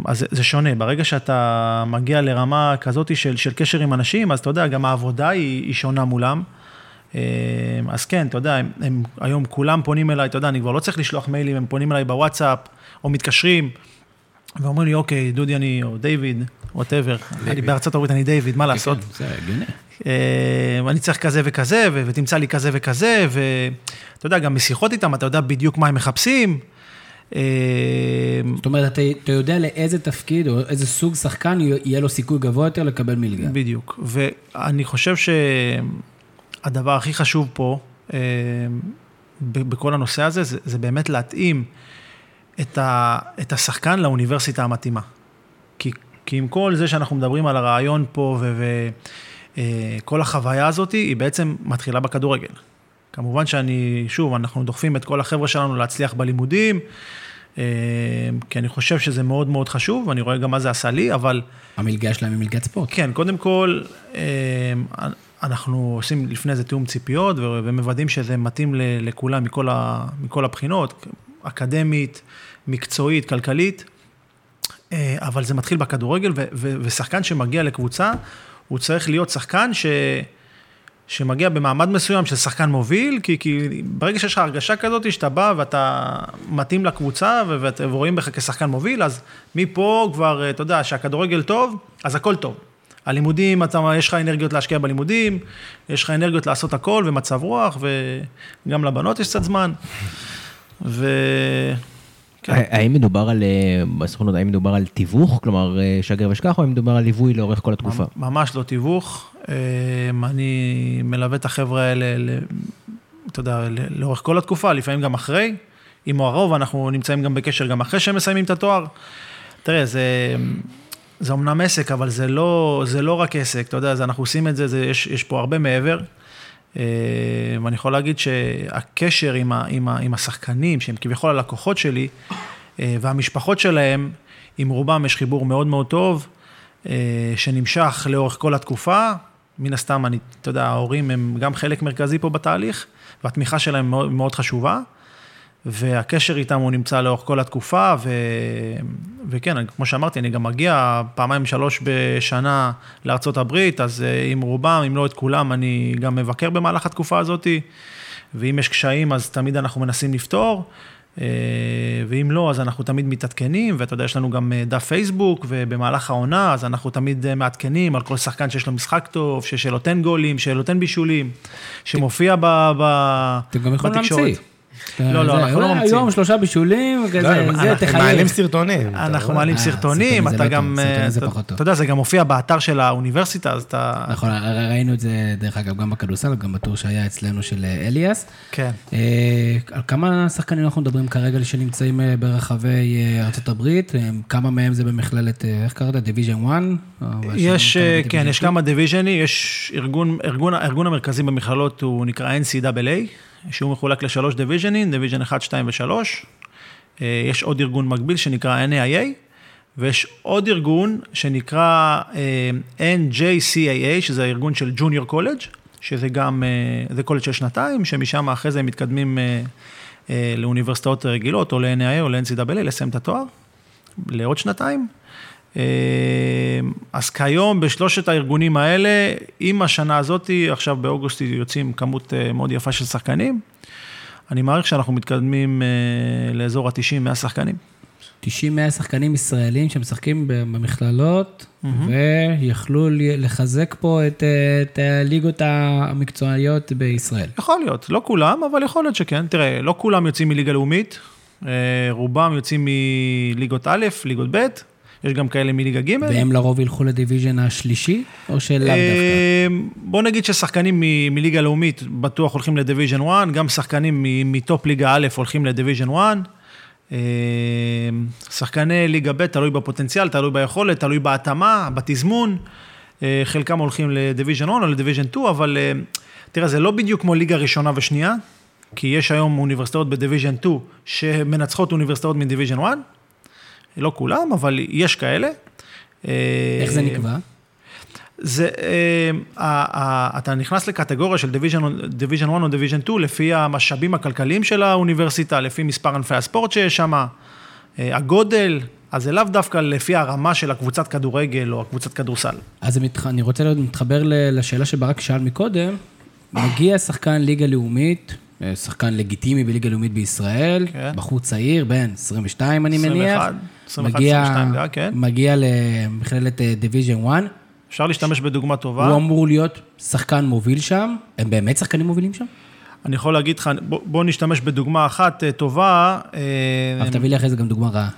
אז זה- שונה, ברגע שאתה מגיע לרמה כזאת של, של קשר עם אנשים, אז אתה יודע, גם העבודה היא, היא שונה מולם. אה, אז כן, אתה יודע, הם, הם היום כולם פונים אליי, אתה יודע, אני כבר לא צריך לשלוח מיילים, הם פונים אליי בוואטסאפ, או מתקשרים, ואומרים לי, אוקיי, דודי אני, או דיוויד, whatever, אני בארצות הברית, אני דיוויד, מה לעשות? כן, זה הגיוני. אה, אני צריך כזה וכזה, ותמצא לי כזה וכזה, ואתה יודע, גם משיחות איתם, אתה יודע בדיוק מה הם מחפשים. אה, זאת אומרת, אתה, אתה יודע לאיזה תפקיד או איזה סוג שחקן יהיה לו סיכוי גבוה יותר לקבל מלגה. בדיוק. ואני חושב שהדבר הכי חשוב פה, אה, ב- בכל הנושא הזה, זה, זה באמת להתאים את, ה, את השחקן לאוניברסיטה המתאימה. כי, כי עם כל זה שאנחנו מדברים על הרעיון פה, וכל החוויה הזאת, היא בעצם מתחילה בכדורגל. כמובן שאני, שוב, אנחנו דוחפים את כל החבר'ה שלנו להצליח בלימודים, אה, כי אני חושב שזה מאוד מאוד חשוב, ואני רואה גם מה זה עשה לי, אבל... המלגה שלהם היא מלגת ספורט. כן, קודם כל, אה, אנחנו עושים לפני זה תיאום ציפיות ומוודאים שזה מתאים לכולם מכל, ה- מכל הבחינות, אקדמית, מקצועית, כלכלית, אה, אבל זה מתחיל בכדורגל, ו- ו- ושחקן שמגיע לקבוצה, הוא צריך להיות שחקן ש... שמגיע במעמד מסוים של שחקן מוביל, כי, כי ברגע שיש לך הרגשה כזאת שאתה בא ואתה מתאים לקבוצה ורואים בך כשחקן מוביל, אז מפה כבר, אתה יודע, שהכדורגל טוב, אז הכל טוב. הלימודים, אתה, יש לך אנרגיות להשקיע בלימודים, יש לך אנרגיות לעשות הכל ומצב רוח, וגם לבנות יש קצת זמן. ו... כן. האם מדובר על, אה, בסוכנות, האם מדובר על תיווך, כלומר אה, שגר ושכח, או האם מדובר על ליווי לאורך כל התקופה? ממש לא תיווך. אמ, אני מלווה את החבר'ה האלה, אתה יודע, לאורך כל התקופה, לפעמים גם אחרי. עם הרוב אנחנו נמצאים גם בקשר גם אחרי שהם מסיימים את התואר. תראה, זה, זה אמנם עסק, אבל זה לא, זה לא רק עסק, אתה יודע, זה, אנחנו עושים את זה, זה יש, יש פה הרבה מעבר. אה, ואני יכול להגיד שהקשר עם, ה, עם, ה, עם השחקנים, שהם כביכול הלקוחות שלי, אה, והמשפחות שלהם, עם רובם יש חיבור מאוד מאוד טוב, אה, שנמשך לאורך כל התקופה. מן הסתם, אני, אתה יודע, ההורים הם גם חלק מרכזי פה בתהליך, והתמיכה שלהם מאוד, מאוד חשובה. והקשר איתם הוא נמצא לאורך כל התקופה, ו... וכן, כמו שאמרתי, אני גם מגיע פעמיים, שלוש בשנה לארצות הברית, אז אה, עם רובם, אם לא את כולם, אני גם מבקר במהלך התקופה הזאת, ואם יש קשיים, אז תמיד אנחנו מנסים לפתור. אה, ואם לא, אז אנחנו תמיד מתעדכנים, ואתה יודע, יש לנו גם אה, דף פייסבוק, ובמהלך העונה, אז אנחנו תמיד מעדכנים על כל שחקן שיש לו משחק טוב, שנותן גולים, שנותן בישולים, שמופיע ב... ב... אתם גם יכולים להמציא. לא, לא, אנחנו לא ממציאים. היום שלושה בישולים, לא, זה, אנחנו תחייב. מעלים סרטונים. אנחנו אתה מעלים אה, סרטונים, זה אתה גם, זה אתה- פחות טוב. אתה יודע, זה גם מופיע באתר של האוניברסיטה, אז אתה... נכון, ראינו את זה, דרך אגב, גם בכדורסל, גם בטור שהיה אצלנו של אה, אליאס. כן. אה, על כמה שחקנים אנחנו מדברים כרגע שנמצאים אה, ברחבי אה, ארצות הברית? אה, כמה מהם זה במכללת, אה, איך קראת? division 1? יש, אה, כן, יש כמה division ים, יש ארגון, המרכזי במכללות הוא נקרא NCAA, שהוא מחולק לשלוש division ים, division 1, 2 ו-3. יש עוד ארגון מקביל שנקרא NAIA, ויש עוד ארגון שנקרא אה, NJCAA, שזה הארגון של junior college, שזה גם, אה, זה קולג' של שנתיים, שמשם אחרי זה הם מתקדמים אה, לאוניברסיטאות רגילות, או ל-NAIA או ל-NCAA, לסיים את התואר, לעוד שנתיים. אה, אז כיום בשלושת הארגונים האלה, עם השנה הזאת, עכשיו באוגוסט יוצאים כמות אה, מאוד יפה של שחקנים, אני מעריך שאנחנו מתקדמים אה, לאזור ה-90-100 שחקנים. 90-100 שחקנים ישראלים שמשחקים במכללות, ויכלו לחזק פה את, אה, את הליגות המקצועיות בישראל. יכול להיות, לא כולם, אבל יכול להיות שכן. תראה, לא כולם יוצאים מליגה לאומית, רובם יוצאים מליגות א', ליגות ב', יש גם כאלה מליגה ג'. והם לרוב ילכו ל-division השלישי, או שלאו דווקא? אה, בוא נגיד ששחקנים מ- מליגה לאומית בטוח הולכים ל-division 1, גם שחקנים מ- מ-top ליגה א' הולכים ל-division 1. אה, שחקני ליגה ב' תלוי בפוטנציאל, תלוי ביכולת, תלוי בהתאמה, בתזמון. אה, חלקם הולכים ל-division 1 או ל-division 2, אבל אה, תראה, זה לא בדיוק כמו ליגה ראשונה ושנייה, כי יש היום אוניברסיטאות ב-division 2 שמנצחות אוניברסיטאות מ-division 1. לא כולם, אבל יש כאלה. אה, איך זה נקבע? זה, אה, אתה נכנס לקטגוריה של division 1 או division 2 לפי המשאבים הכלכליים של האוניברסיטה, לפי מספר ענפי הספורט שיש שם, אה, הגודל, אז זה לאו דווקא לפי הרמה של הקבוצת כדורגל או הקבוצת כדורסל. אז מתח... אני רוצה להתחבר לשאלה שברק שאל מקודם. מגיע שחקן ליגה לאומית, אה, שחקן לגיטימי בליגה לאומית בישראל, כן. בחור צעיר, בן 22 אני מניח. 21, 21, מגיע, 22 גג, כן. מגיע למכללת division 1, אפשר להשתמש בדוגמה טובה. הוא אמור להיות שחקן מוביל שם, הם באמת שחקנים מובילים שם? אני יכול להגיד לך, בוא, בוא נשתמש בדוגמה אחת אה, טובה. אה, אבל תביא לי אחרי זה גם דוגמה רעה.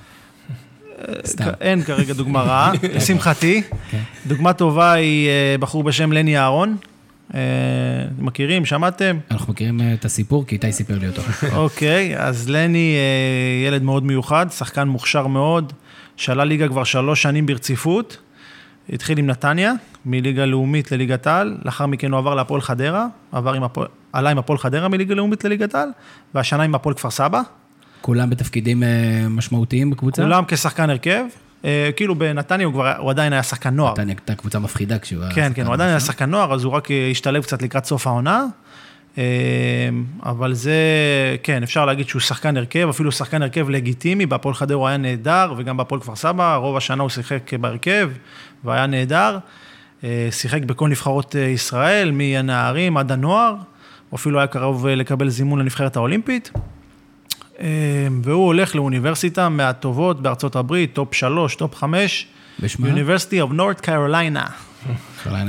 סתם. אין כרגע דוגמה רעה, <laughs> לשמחתי. כן. דוגמה טובה היא אה, בחור בשם לני אהרון. אה, מכירים, שמעתם? אנחנו מכירים אה, את הסיפור, כי איתי סיפר לי אותו. <laughs> אוקיי, אז לני אה, ילד מאוד מיוחד, שחקן מוכשר מאוד, שעלה ליגה כבר שלוש שנים ברציפות. התחיל עם נתניה, מליגה לאומית לליגת העל, לאחר מכן הוא עבר להפועל חדרה, עבר עם הפועל, עלה עם הפועל חדרה מליגה לאומית לליגת העל, והשנה עם הפועל כפר סבא. כולם בתפקידים משמעותיים בקבוצה? כולם כשחקן הרכב. אה, כאילו בנתניה הוא כבר, הוא עדיין היה שחקן נוער. נתניה הייתה קבוצה מפחידה כשהוא היה... כן, כן, הוא עדיין היה. שחקן נוער, אז הוא רק אה, השתלב קצת לקראת סוף העונה. אה, אבל זה, כן, אפשר להגיד שהוא שחקן הרכב, אפילו שחקן הרכב לגיטימי, בהפועל חדרה הוא היה נהדר, וגם בהפועל כפר סבא, רוב השנה הוא שיחק בהרכב, והיה נהדר. שיחק בכל נבחרות ישראל, מהנערים עד הנוער, הוא אפילו היה קרוב לקבל זימון לנבחרת האולימפית. אה, והוא הולך לאוניברסיטה מהטובות בארצות הברית, טופ 3, טופ 5, בשמה? University of North Carolina.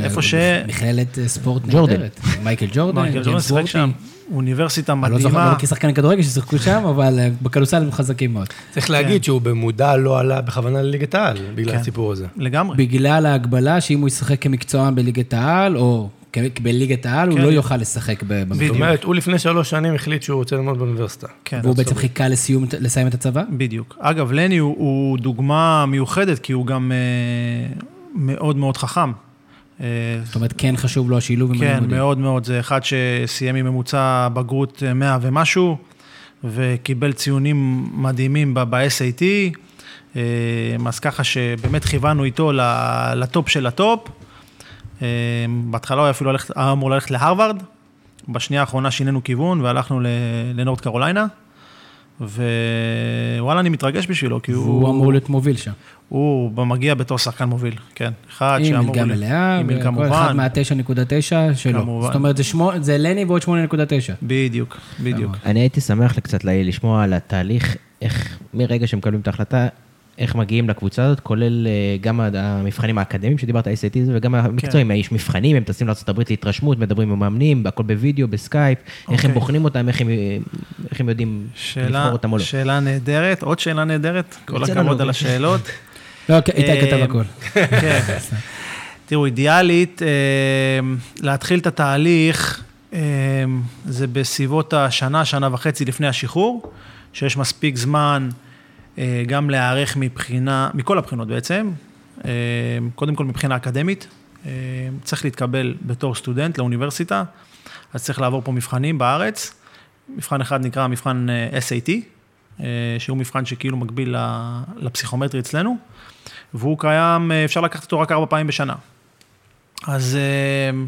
איפה ש- מכללת אה, ספורט. נהדרת. מייקל ג'ורדן, מייקל ג'ורדן ג'יימס שיחק וורטי. שם, אוניברסיטה אני לא זוכר, מדהימה. לא שחקני כדורגל ששיחקו שם, אבל אה, בכדורסל הם חזקים מאוד. צריך להגיד שהוא במודע לא עלה בכוונה לליגת העל, בגלל כן. הסיפור הזה. לגמרי. בגלל ההגבלה שאם הוא ישחק כמקצוען בליגת העל, או בליגת העל, הוא כן. לא יוכל לשחק במקום. זאת אומרת, הוא לפני שלוש שנים החליט שהוא רוצה ללמוד באוניברסיטה. כן, והוא בעצם חיכה לסיום, לסיים את הצבא? בדיוק. אגב, לני הוא, דוגמה מיוחדת, כי הוא גם אה, מאוד מאוד חכם. אה, זאת אומרת, כן חשוב לו השילוב עם כן, הלימודים. מאוד מאוד. זה אחד שסיים עם ממוצע בגרות אה, 100 ומשהו, וקיבל ציונים מדהימים ב-SAT. אה, אז ככה שבאמת כיוונו איתו ל-top של ה-top. אה, בהתחלה הוא היה אפילו היה אמור ללכת להרווארד, בשנייה האחרונה שינינו כיוון והלכנו לנורד קרוליינה. ווואלה, אני מתרגש בשבילו, כי הוא... והוא אמור להיות מוביל שם. הוא מגיע בתור שחקן מוביל, כן. אחד עם שאמור... מלגה ל- מלאה, עם מלגה וכל אחד כמובן. מה-9.9 שלו. כמובן. זאת אומרת, זה שמו- זה לני ועוד 8.9. בדיוק, בדיוק. אני הייתי שמח קצת לשמוע על התהליך, איך מרגע שמקבלים את ההחלטה, איך מגיעים לקבוצה הזאת, כולל אה, גם המבחנים האקדמיים שדיברת, ה-SAT וגם המקצועיים, יש מבחנים, הם טסים לארה"ב להתרשמות, מדברים עם מאמנים, הכל בווידאו, בסקייפ, איך הם אוקיי. בוחנים אותם, איך הם, איך הם יודעים שאלה, לבחור אותם או לא. שאלה נהדרת, עוד שאלה נהדרת, כל הכבוד. על השאלות. <laughs> לא, איתי כתב אה, הכל. <laughs> כן. תראו, אידיאלית, אה, להתחיל את התהליך, אה, זה בסביבות השנה, שנה וחצי לפני השחרור, שיש מספיק זמן אה, גם להיערך מבחינה, מכל הבחינות בעצם, אה, קודם כל מבחינה אקדמית, אה, צריך להתקבל בתור סטודנט לאוניברסיטה, אז צריך לעבור פה מבחנים בארץ. מבחן אחד נקרא מבחן אה, SAT, אה, שהוא מבחן שכאילו מקביל לפסיכומטרי אצלנו, והוא קיים, אה, אפשר לקחת אותו רק ארבע פעמים בשנה. אז אה,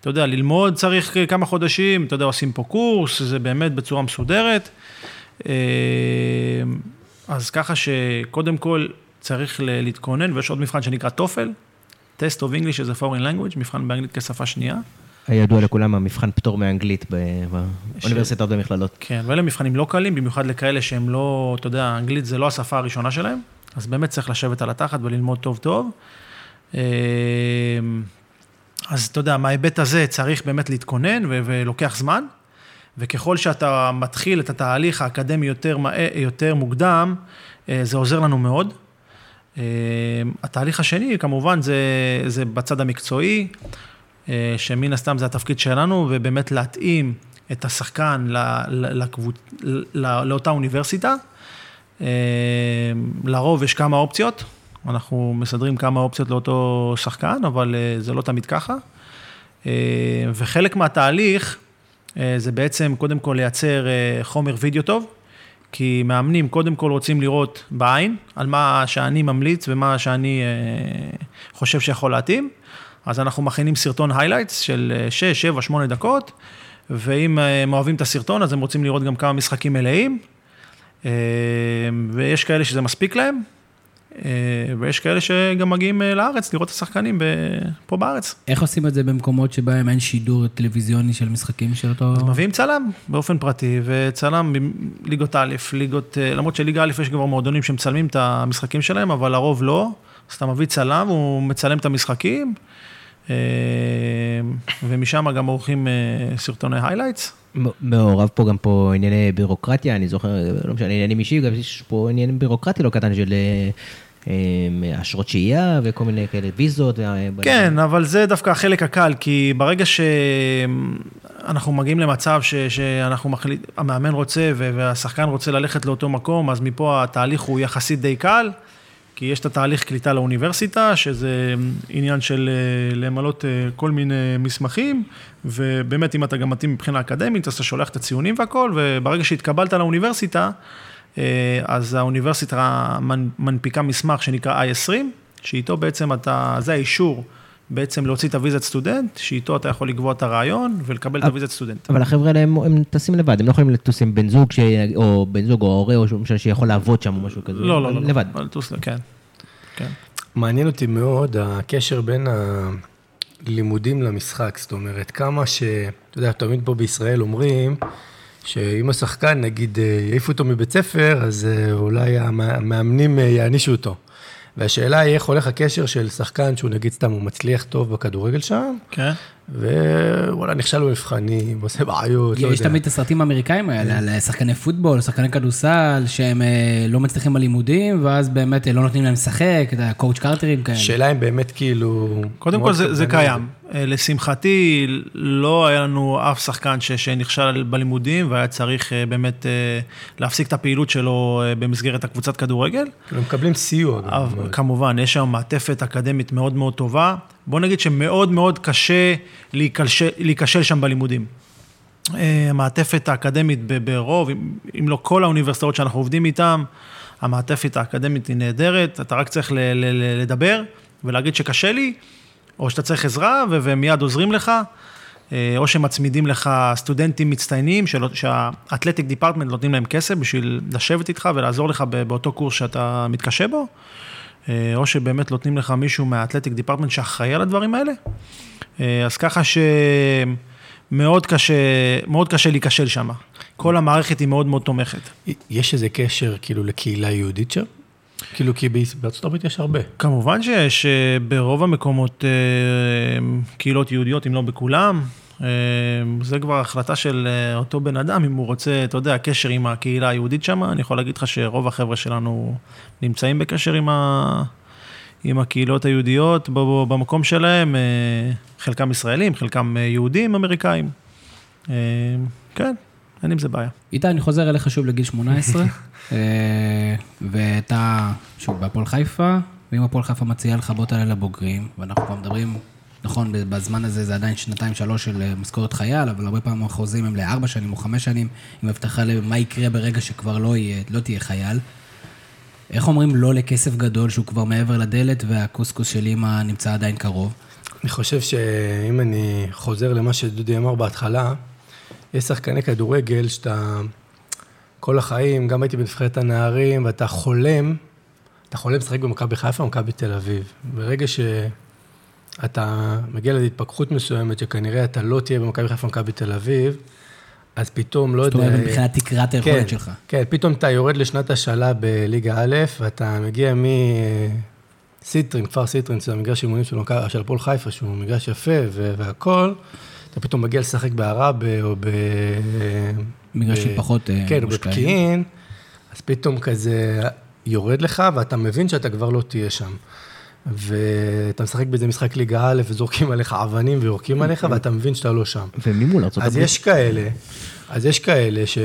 אתה יודע, ללמוד צריך אה, כמה חודשים, אתה יודע, עושים פה קורס, זה באמת בצורה מסודרת. אז ככה שקודם כל צריך להתכונן, ויש עוד מבחן שנקרא TOEFL, Test of English as a Foreign Language, מבחן באנגלית כשפה שנייה. הידוע לכולם, המבחן פטור מאנגלית באוניברסיטאות ומכללות. כן, ואלה מבחנים לא קלים, במיוחד לכאלה שהם לא, אתה יודע, אנגלית זה לא השפה הראשונה שלהם, אז באמת צריך לשבת על התחת וללמוד טוב טוב. אה, אז אתה יודע, מההיבט הזה צריך באמת להתכונן ולוקח זמן, וככל שאתה מתחיל את התהליך האקדמי יותר, יותר מוקדם, אה, זה עוזר לנו מאוד. אה, התהליך השני, כמובן, זה, זה בצד המקצועי, אה, שמן הסתם זה התפקיד שלנו, ובאמת להתאים את השחקן ל- ל- לקבוצ... לאותה אוניברסיטה. לרוב יש כמה אופציות, אנחנו מסדרים כמה אופציות לאותו שחקן, אבל זה לא תמיד ככה. וחלק מהתהליך זה בעצם קודם כל לייצר אה, חומר וידאו טוב, כי מאמנים קודם כל רוצים לראות בעין על מה שאני ממליץ ומה שאני אה, חושב שיכול להתאים. אז אנחנו מכינים סרטון highlights של 6, 7, 8 דקות, ואם אה, הם אוהבים את הסרטון, אז הם רוצים לראות גם כמה משחקים מלאים, אה, ויש כאלה שזה מספיק להם, אה, ויש כאלה שגם מגיעים אה, לארץ לראות את השחקנים ב- פה בארץ. איך עושים את זה במקומות שבהם אין שידור טלוויזיוני של משחקים של אותו... אז מביאים צלם באופן פרטי, וצלם בליגות א', ליגות, אה, למרות שליגה א' יש כבר מועדונים שמצלמים את המשחקים שלהם, אבל לרוב לא. אז אתה מביא צלם, הוא מצלם את המשחקים, אה, ומשם גם עורכים אה, סרטוני highlights. מעורב פה גם פה ענייני בירוקרטיה, אני זוכר, לא משנה, עניינים אישיים, גם יש פה עניינים בירוקרטי לא קטן של אה, אה, אשרות שהייה וכל מיני כאלה ויזות. כן, אבל זה דווקא החלק הקל, כי ברגע שאנחנו מגיעים למצב ש, שאנחנו מחליט, המאמן רוצה והשחקן רוצה ללכת לאותו מקום, אז מפה התהליך הוא יחסית די קל, כי יש את התהליך קליטה לאוניברסיטה, שזה עניין של אה, למלות אה, כל מיני מסמכים, ובאמת אם אתה גם מתאים מבחינה אקדמית, אז אתה שולח את הציונים והכל, וברגע שהתקבלת לאוניברסיטה, אז האוניברסיטה מנ- מנפיקה מסמך שנקרא I-20, שאיתו בעצם אתה, זה האישור בעצם להוציא את הוויזת סטודנט, שאיתו אתה יכול לקבוע את הרעיון ולקבל את הוויזת סטודנט. אבל החבר'ה האלה הם, הם טסים לבד, הם לא יכולים לטוס עם בן זוג, ש... או בן זוג או הורה או משהו שיכול לעבוד שם או משהו כזה. לא, לא, לא. לבד. לא, לטוס, כן. כן. מעניין אותי מאוד הקשר בין הלימודים למשחק, זאת אומרת, כמה ש... אתה יודע, תמיד פה בישראל אומרים שאם השחקן, נגיד, אה, יעיפו אותו מבית ספר, אז אה, אולי המ- המאמנים אה, יענישו אותו. והשאלה היא איך הולך הקשר של שחקן שהוא נגיד סתם, הוא מצליח טוב בכדורגל שם, כן. ווואלה, נכשל במבחנים, עושה בעיות, לא יש יודע. תמיד את הסרטים האמריקאים האלה, על שחקני פוטבול, שחקני כדורסל, שהם אה, לא מצליחים בלימודים, ואז באמת אה, לא נותנים להם לשחק, אתה יודע, קואוצ' קרטרים כאלה. שאלה אם באמת כאילו... קודם כל זה. קיים. אה, לשמחתי, לא היה לנו אף שחקן ש, שנכשל בלימודים והיה צריך באמת להפסיק את הפעילות שלו במסגרת הקבוצת כדורגל. הם מקבלים סיוע. כמובן, יש שם מעטפת אקדמית מאוד מאוד טובה, בוא נגיד שמאוד מאוד קשה להיכשל, שם בלימודים. אה, המעטפת האקדמית ברוב, אם, לא כל האוניברסיטאות שאנחנו עובדים איתן, המעטפת האקדמית היא נהדרת, אתה רק צריך ל- ל- לדבר ולהגיד שקשה לי, או שאתה צריך עזרה ו- ומיד עוזרים לך, אה, או שמצמידים לך סטודנטים מצטיינים, של- שה athletic department נותנים להם כסף בשביל לשבת איתך ולעזור לך באותו קורס שאתה מתקשה בו, או שבאמת נותנים לך מישהו מה athletic department שאחראי על הדברים האלה. אה, אז ככה שמאוד קשה, מאוד קשה להיכשל שם. כל המערכת היא מאוד מאוד תומכת. יש איזה קשר כאילו לקהילה יהודית שם? כאילו, כי בארצות הברית יש הרבה. כמובן שיש אה, ברוב המקומות אה, קהילות יהודיות, אם לא בכולם. אה, זה כבר החלטה של אה, אותו בן אדם, אם הוא רוצה, אתה יודע, קשר עם הקהילה היהודית שם, אני יכול להגיד לך שרוב החבר'ה שלנו נמצאים בקשר עם, ה... עם הקהילות היהודיות במקום שלהם, אה, חלקם ישראלים, חלקם יהודים, אמריקאים. כן, אין עם זה בעיה. איתי, אני חוזר אליך שוב לגיל 18, <laughs> אה, ואתה, שוב, בהפועל חיפה, ואם הפועל חיפה מציעה לך בוא תעלה לבוגרים, ואנחנו כבר מדברים, נכון, בזמן הזה זה עדיין שנתיים, שלוש של אה, משכורת חייל, אבל הרבה פעמים החוזים הם לארבע שנים או חמש שנים, עם הבטחה למה יקרה ברגע שכבר לא, יהיה, לא תהיה חייל. איך אומרים לא לכסף גדול שהוא כבר מעבר לדלת והקוסקוס של אימא נמצא עדיין קרוב? אני חושב שאם אני חוזר למה שדודי אמר בהתחלה, יש שחקני כדורגל שאתה כל החיים, גם הייתי בנבחרת הנערים, ואתה חולם, אתה חולם לשחק במכבי חיפה או במכבי תל אביב. ברגע שאתה מגיע להתפכחות מסוימת, שכנראה אתה לא תהיה במכבי חיפה או במכבי תל אביב, אז פתאום, לא זאת יודע... אומרת, מבחינת תקרת היכולת כן, שלך. כן, פתאום אתה יורד לשנת השאלה בליגה א', ואתה מגיע מסיטרין, כפר סיטרין, זה המגרש אימונים של הפועל חיפה, שהוא מגרש יפה והכול, אתה פתאום מגיע לשחק בעראבה או ב... מגרשים ב- פחות, אה, כן, או. בפקיעין, אז פתאום כזה יורד לך, ואתה מבין שאתה כבר לא תהיה שם. ואתה משחק באיזה משחק ליגה א', וזורקים עליך אבנים ויורקים עליך, ואתה מבין שאתה לא שם. ומי מול ארצות אז הברית? יש כאלה, אז יש כאלה ש...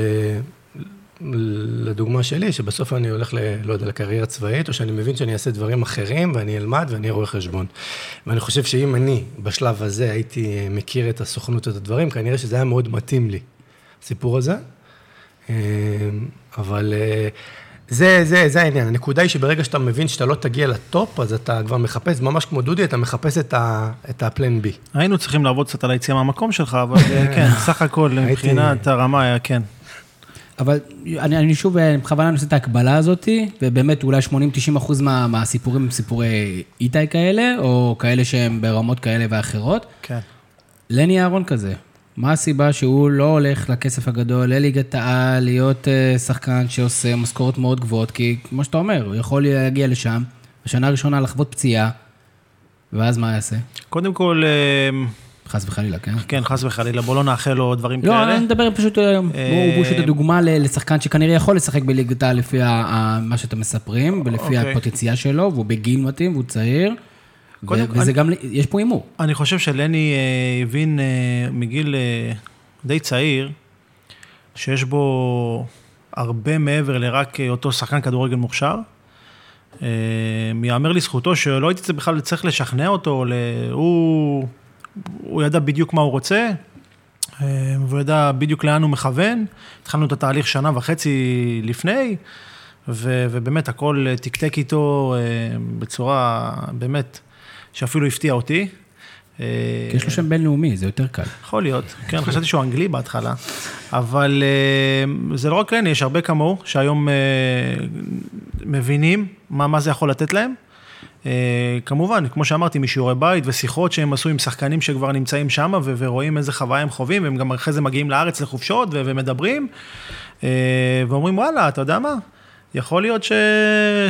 לדוגמה שלי, שבסוף אני הולך, ל, לא יודע, לקריירה צבאית, או שאני מבין שאני אעשה דברים אחרים, ואני אלמד ואני אהיה רואה חשבון. ואני חושב שאם אני, בשלב הזה, הייתי מכיר את הסוכנות, את הדברים, כנראה שזה היה מאוד מתאים לי, הסיפור הזה. אה, אבל אה, זה, זה, זה העניין. הנקודה היא שברגע שאתה מבין שאתה לא תגיע לטופ, אז אתה כבר מחפש, ממש כמו דודי, אתה מחפש את ה- את הפלן בי. היינו צריכים לעבוד קצת על היציאה מהמקום שלך, אבל אה, <laughs> כן, סך הכל, מבחינת הרמה היה כן. אבל אני, אני שוב, אה, בכוונה אני עושה את ההקבלה הזאת, ובאמת אולי 80-90 אחוז מה, מהסיפורים הם סיפורי איתי כאלה, או כאלה שהם ברמות כאלה ואחרות. כן. לני אהרון כזה, מה הסיבה שהוא לא הולך לכסף הגדול, לליגת העל, להיות אה, שחקן שעושה משכורות מאוד גבוהות, כי כמו שאתה אומר, הוא יכול להגיע לשם, בשנה הראשונה לחוות פציעה, ואז מה יעשה? קודם כל, אה, חס וחלילה, כן? כן, חס וחלילה, בוא לא נאחל לו דברים לא, כאלה. אני מדבר פשוט, אה, פשוט הדוגמה לשחקן שכנראה יכול לשחק בליגת העל לפי מה שאתם מספרים, ולפי אוקיי. הפוטנציאל שלו, והוא בגיל מתאים, והוא צעיר, קודם- וזה אני- גם, יש פה הימור. אני חושב שלני אה, הבין אה, מגיל אה, די צעיר, שיש בו הרבה מעבר לרק אותו שחקן כדורגל מוכשר. יאמר לזכותו שלא הייתי בכלל צריך לשכנע אותו, הוא, הוא ידע בדיוק מה הוא רוצה, והוא ידע בדיוק לאן הוא מכוון. התחלנו את התהליך שנה וחצי לפני, ו, ובאמת הכל תקתק איתו בצורה באמת שאפילו הפתיע אותי. כי יש לו שם בינלאומי, זה יותר קל. יכול להיות, כן, חשבתי שהוא אנגלי בהתחלה, אבל אה, זה לא רק לני, יש הרבה כמוהו, שהיום אה, מבינים מה, מה זה יכול לתת להם. אה, כמובן, כמו שאמרתי, משיעורי בית ושיחות שהם עשו עם שחקנים שכבר נמצאים שם ורואים איזה חוויה הם חווים, והם גם אחרי זה מגיעים לארץ לחופשות ומדברים, ואומרים, וואלה, אתה יודע מה? יכול להיות ש...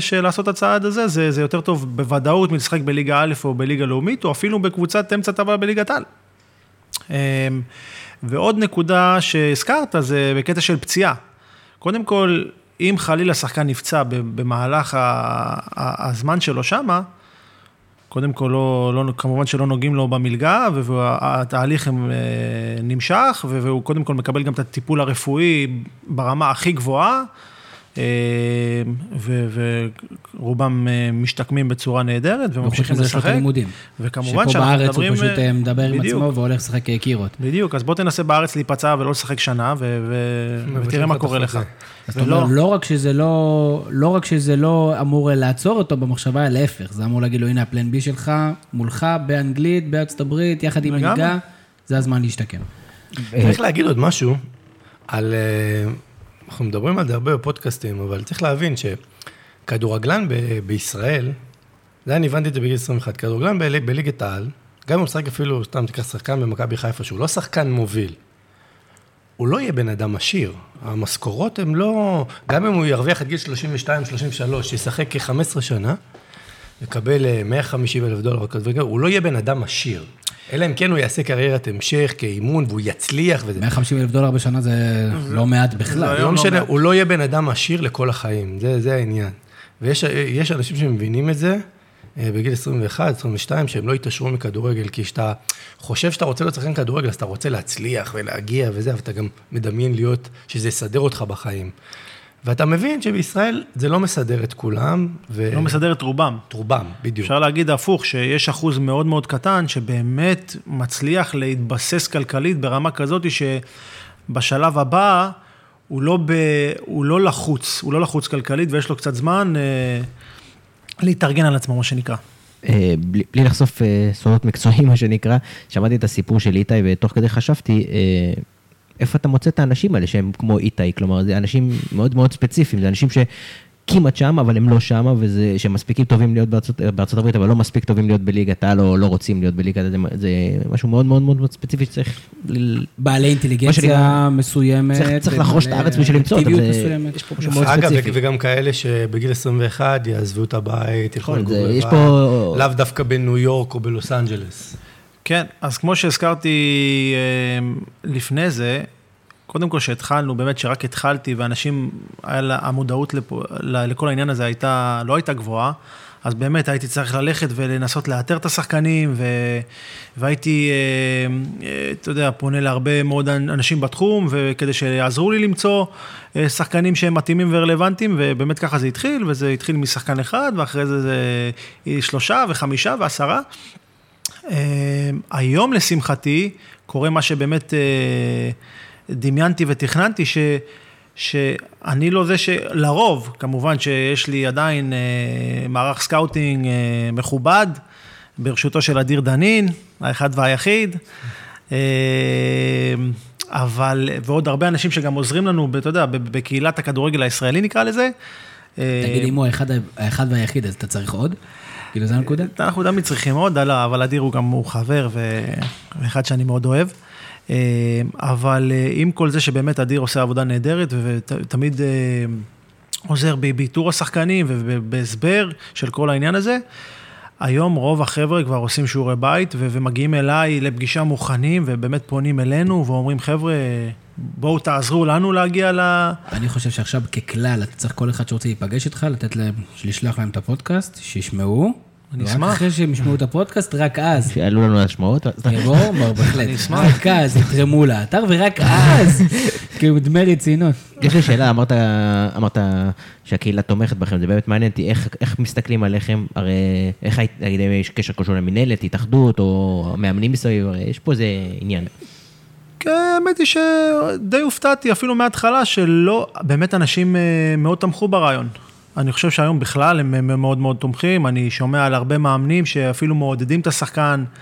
שלעשות את הצעד הזה, זה, זה יותר טוב בוודאות מלשחק בליגה א' או בליגה לאומית, או אפילו בקבוצת אמצע טבלה בליגת על. אמ, ועוד נקודה שהזכרת זה בקטע של פציעה. קודם כל, אם חלילה שחקן נפצע במהלך ה- הזמן שלו שמה, קודם כל, לא, לא, כמובן שלא נוגעים לו במלגה, והתהליך הם, אה, נמשך, והוא קודם כל מקבל גם את הטיפול הרפואי ברמה הכי גבוהה, ורובם אה, משתקמים בצורה נהדרת וחוץ וממשיכים מזה יש לו את לשחק. הלימודים. וכמובן שפה בארץ הוא. פשוט אה, אה, מדבר עם בדיוק. עצמו והולך לשחק אה, קירות. בדיוק, אז בוא תנסה בארץ להיפצע ולא לשחק שנה, ותראה מה קורה לך. החוזה. אז אתה אומר, לא רק שזה לא, לא רק שזה לא אמור לעצור אותו במחשבה, אלא להפך, זה אמור להגיד לו, הנה הפלן בי שלך, מולך, באנגלית, בארצות הברית, יחד עם. מנהיגה, זה הזמן להשתקם. צריך להגיד עוד משהו על... אה, אנחנו מדברים על זה הרבה בפודקאסטים, אבל צריך להבין שכדורגלן ב- בישראל, זה אני הבנתי את זה בגיל 21, כדורגלן ב- בליגת העל, גם אם הוא משחק אפילו, סתם תיקח שחקן במכבי חיפה, שהוא לא שחקן מוביל, הוא לא יהיה בן אדם עשיר. המשכורות הן לא... גם אם הוא ירוויח עד גיל 32-33, ישחק כ-15 שנה, יקבל אה, 150 אלף דולר, הוא לא יהיה בן אדם עשיר. אלא אם כן הוא יעשה קריירת המשך כאימון והוא יצליח וזה. 150 אלף דולר בשנה זה לא מעט בכלל. היום לא לא משנה. הוא לא יהיה בן אדם עשיר לכל החיים, זה, זה העניין. ויש יש אנשים שמבינים את זה אה, בגיל 21, 22, שהם לא יתעשרו מכדורגל, כי כשאתה חושב שאתה רוצה להיות שחקן כדורגל, אז אתה רוצה להצליח ולהגיע וזה, אבל אתה גם מדמיין להיות, שזה יסדר אותך בחיים. ואתה מבין שבישראל זה לא מסדר את כולם, ו... לא מסדר את רובם. את רובם, בדיוק. אפשר להגיד הפוך, שיש אחוז מאוד מאוד קטן שבאמת מצליח להתבסס כלכלית ברמה כזאת שבשלב הבא הוא לא, ב, הוא לא לחוץ, הוא לא לחוץ כלכלית ויש לו קצת זמן אה, להתארגן על עצמו, מה שנקרא. אה, בלי, בלי לחשוף אה, סודות מקצועיים, <laughs> מה שנקרא, שמעתי את הסיפור של איתי, ותוך כדי חשבתי, אה, איפה אתה מוצא את האנשים האלה שהם כמו איתי? כלומר, זה אנשים מאוד מאוד ספציפיים, זה אנשים שכמעט שם, אבל הם לא שם, וזה, שהם מספיקים טובים להיות בארצות, בארצות הברית, אבל לא מספיק טובים להיות בליגת העל, או לא רוצים להיות בליגת העל, זה, זה משהו מאוד מאוד מאוד ספציפי שצריך... בעלי אינטליגנציה מסוימת. צריך- צריך לחרוש את הארץ בשביל למצוא אותם, אקטיביות זה- מסוימת. יש פה משהו מאוד אגב, ספציפי. וגם כאלה שבגיל 21 יעזבו את הבית, ילכו נכון, זה- לגור לבד, לאו דווקא בניו יורק או בלוס אנג'לס. כן, אז כמו שהזכרתי אה, לפני זה, קודם כל שהתחלנו, באמת שרק התחלתי ואנשים, לה, המודעות לפה, לכל העניין הזה הייתה, לא הייתה גבוהה, אז באמת הייתי צריך ללכת ולנסות לאתר את השחקנים, ו, והייתי, אה, אה, אתה יודע, פונה להרבה מאוד אנשים בתחום, וכדי שיעזרו לי למצוא אה, שחקנים שהם מתאימים ורלוונטיים, ובאמת ככה זה התחיל, וזה התחיל משחקן אחד, ואחרי זה זה אה, שלושה וחמישה ועשרה. אה, היום, לשמחתי, קורה מה שבאמת אה, דמיינתי ותכננתי, ש, שאני לא זה שלרוב, כמובן שיש לי עדיין אה, מערך scouting מכובד, בראשותו של אדיר דנין, האחד והיחיד. אבל, ועוד הרבה אנשים שגם עוזרים לנו, אתה יודע, בקהילת הכדורגל הישראלי נקרא לזה. תגיד, אם הוא האחד- האחד והיחיד, אז אתה צריך עוד? כאילו, זה הנקודה? אנחנו תמיד צריכים עוד, אבל אדיר הוא גם הוא חבר ואחד שאני מאוד אוהב. אה, אבל אה, עם כל זה שבאמת אדיר עושה עבודה נהדרת ותמיד אה, עוזר באיתור השחקנים ובהסבר של כל העניין הזה, היום רוב החבר'ה כבר עושים שיעורי בית ומגיעים אליי לפגישה מוכנים ובאמת פונים אלינו ואומרים, חבר'ה, בואו תעזרו לנו להגיע ל... אני חושב שעכשיו ככלל, אתה צריך כל אחד שרוצה להיפגש איתך, לתת להם, לשלוח להם את הפודקאסט, שישמעו. אני אשמח. אחרי שהם ישמעו את הפודקאסט, רק אז. שיעלו לנו השמעות. יבואו, <laughs> בהחלט. אני אשמח. רק אז יתרמו לאתר, ורק אז, <laughs> כאילו דמי רצינות. יש לי שאלה, אמרת, אמרת שהקהילה תומכת בכם, זה באמת מעניין אותי, איך, איך מסתכלים עליכם, הרי איך, נגיד, יש קשר כלשהו למינהלת, התאחדות, או מאמנים מסביב, הרי יש פה איזה עניין. כן, האמת היא שדי הופתעתי אפילו מההתחלה שלא, באמת אנשים אה, מאוד תמכו ברעיון. אני חושב שהיום בכלל הם, מאוד מאוד תומכים, אני שומע על הרבה מאמנים שאפילו מעודדים את השחקן אה,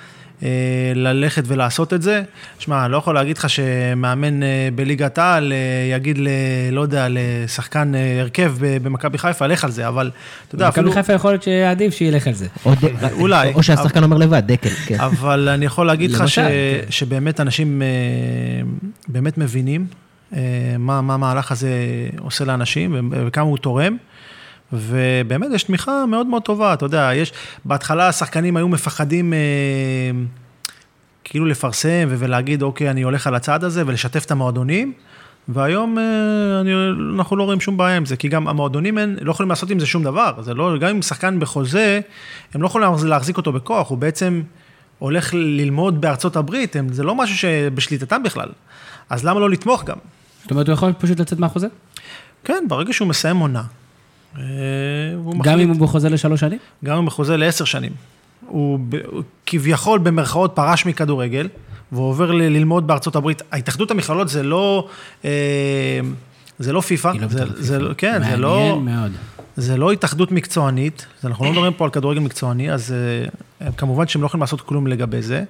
ללכת ולעשות את זה. שמע, אני לא יכול להגיד לך שמאמן אה, בליגת העל אה, יגיד ל... לא יודע, לשחקן אה, הרכב במכבי חיפה, לך על זה, אבל אתה יודע, אפילו... מכבי חיפה יכול להיות שעדיף שילך על זה. או, <laughs> ד... אולי. או שהשחקן אומר לבד, דקל, כן. אבל אני יכול להגיד לך ש... כן. שבאמת אנשים אה, באמת מבינים אה, מה, מה המהלך הזה עושה לאנשים וכמה הוא תורם. ובאמת יש תמיכה מאוד מאוד טובה, אתה יודע, יש, בהתחלה השחקנים היו מפחדים אה, כאילו לפרסם ולהגיד, אוקיי, אני הולך על הצעד הזה ולשתף את המועדונים, והיום אה, אני, אנחנו לא רואים שום בעיה עם זה, כי גם המועדונים אין, לא יכולים לעשות עם זה שום דבר, זה לא, גם אם שחקן בחוזה, הם לא יכולים להחזיק אותו בכוח, הוא בעצם הולך ללמוד בארצות הברית, הם, זה לא משהו שבשליטתם בכלל, אז למה לא לתמוך גם? זאת אומרת, הוא יכול פשוט לצאת מהחוזה? כן, ברגע שהוא מסיים עונה. אה, גם אם הוא חוזה לשלוש שנים? גם אם הוא חוזה לעשר שנים. הוא, כביכול במרכאות פרש מכדורגל, והוא עובר ל- ללמוד בארצות הברית. ההתאחדות המכללות זה לא, אה, זה לא פיפא, לא זה, זה, פיפ"א. לא- כן, זה לא, מאוד. זה לא התאחדות מקצוענית, אנחנו לא מדברים פה על כדורגל מקצועני, אז אה, כמובן שהם לא יכולים לעשות כלום לגבי זה.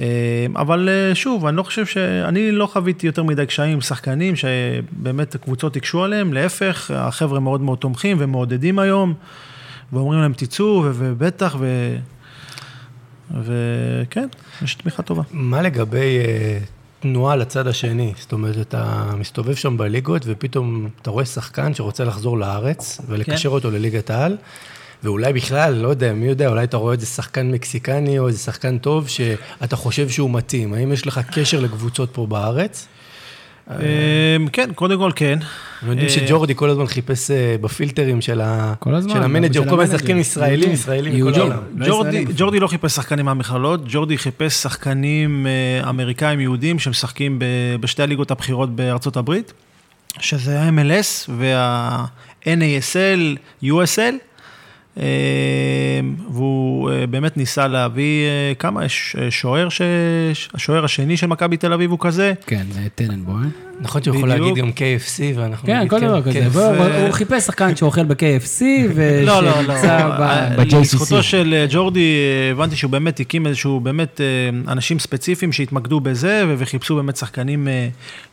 אה, אבל אה, שוב, אני לא חושב ש... אני לא חוויתי יותר מדי קשיים עם שחקנים שבאמת הקבוצות הקשו עליהם, להפך, החבר'ה מאוד מאוד תומכים ומעודדים היום, ואומרים להם תצאו, ובטח, ו... וכן, יש תמיכה טובה. מה לגבי אה, תנועה לצד השני? זאת אומרת, אתה מסתובב שם בליגות, ופתאום אתה רואה שחקן שרוצה לחזור לארץ, ולקשר כן. אותו לליגת העל, ואולי בכלל, לא יודע, מי יודע, אולי אתה רואה איזה שחקן מקסיקני, או איזה שחקן טוב, שאתה חושב שהוא מתאים. האם יש לך קשר לקבוצות פה בארץ? אה, כן, קודם כל כן. אנחנו יודעים אה, שג'ורדי כל הזמן חיפש אה, בפילטרים של המנג'ר, כל מיני. שחקנים ישראלים. ישראלים מכל יהודים. העולם. לא ג'ורדי, לא חיפש שחקנים מהמכללות, ג'ורדי חיפש שחקנים אה, אמריקאים יהודים שמשחקים ב- בשתי הליגות הבכירות בארצות הברית, שזה ה-MLS וה-NASL, USL, והוא אה, באמת ניסה להביא אה, כמה, יש אה, שוער, ש... השוער השני של מכבי תל אביב הוא כזה, כן, זה טננבוים. נכון שהוא יכול. להגיד גם KFC, ואנחנו כן, נגיד כל דבר כזה. כן. הוא חיפש שחקן שאוכל ב-KFC, <laughs> לא, לא, לא. ושנמצא ב-JCC. לזכותו של ג'ורדי, הבנתי שהוא באמת הקים איזשהו, באמת אנשים ספציפיים שהתמקדו בזה, וחיפשו באמת שחקנים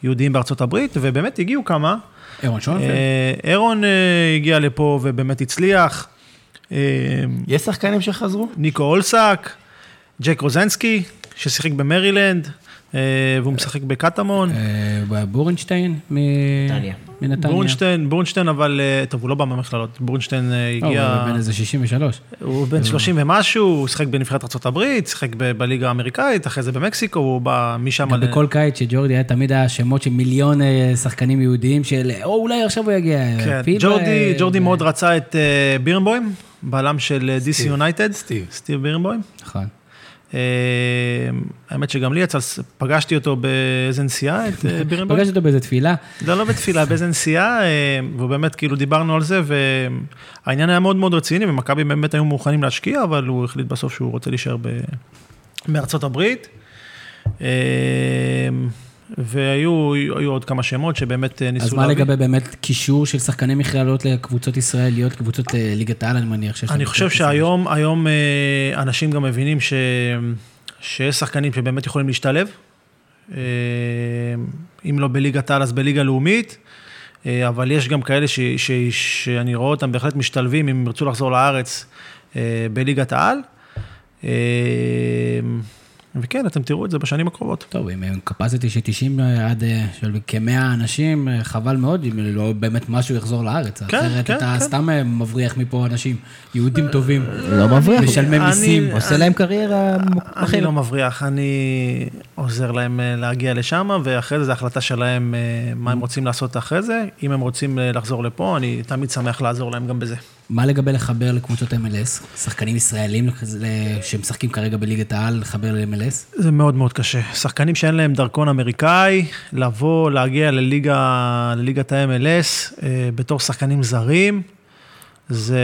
יהודיים בארצות הברית, ובאמת הגיעו כמה. אירון שונפלד. אירון הגיע לפה ובאמת הצליח. אה, יש שחקנים שחזרו? ניקו אולסק, ג'ק רוזנסקי, ששיחק במרילנד, אה, והוא משחק בקטמון. אה, בורנשטיין. מנתניה. בורנשטיין, בורנשטיין אבל, טוב, הוא לא בא מהמכללות, בורנשטיין לא, הגיע... הוא בן איזה 63. הוא בן 30 ומשהו, הוא שיחק בנבחרת ארה"ב, שיחק ב- בליגה האמריקאית, אחרי זה במקסיקו, הוא בא משם... גם בכל קיץ שג'ורדי היה תמיד היה שמות של מיליון שחקנים יהודיים של, או אולי עכשיו הוא יגיע. כן, ג'ורדי, מאוד רצה את בירנבוים, בעלם של אה, DC יונייטד. סטיב. סטיב בירנבוים. נכון. אה, האמת שגם לי יצא, פגשתי אותו באיזה נסיעה, את אה, <laughs> בירנבוים. פגשתי אותו באיזה תפילה. לא, לא בתפילה, <laughs> באיזה נסיעה, ובאמת כאילו דיברנו על זה, והעניין היה מאוד מאוד רציני, ומכבי באמת היו מוכנים להשקיע, אבל הוא החליט בסוף שהוא רוצה להישאר. בארצות הברית. והיו היו עוד כמה שמות שבאמת אה, ניסו אז מה לגבי באמת קישור של שחקני מכללות לקבוצות ישראליות, קבוצות אה, ליגת העל, אני מניח שיש... אני חושב שהיום היום, אה, אנשים גם מבינים ש... שיש שחקנים שבאמת יכולים להשתלב. אם לא בליגת העל, אז בליגה לאומית. אבל יש גם כאלה ש... ש... שאני רואה אותם בהחלט משתלבים, אם ירצו לחזור לארץ, בליגת העל. אה, וכן, אתם תראו את זה בשנים הקרובות. טוב, עם קפסיטי של 90 עד אה, של כ-100 אנשים, אה, חבל מאוד אם לא באמת משהו יחזור לארץ. כן, אחרת כן, אתה כן. סתם אה, מבריח מפה אנשים, יהודים טובים. לא מבריח. משלמי אני- מיסים. עושה להם קריירה אני אחרת. לא מבריח, אני עוזר להם אה, להגיע לשם, ואחרי זה זו החלטה שלהם אה, מה הם רוצים לעשות אחרי זה. אם הם רוצים אה, לחזור לפה, אני תמיד שמח לעזור להם גם בזה. מה לגבי לחבר לקבוצות MLS? שחקנים ישראלים שמשחקים כרגע בליגת העל, לחבר ל-MLS? זה מאוד מאוד קשה. שחקנים שאין להם דרכון אמריקאי, לבוא, להגיע לליגה, לליגת ה-MLS אה, בתור שחקנים זרים, זה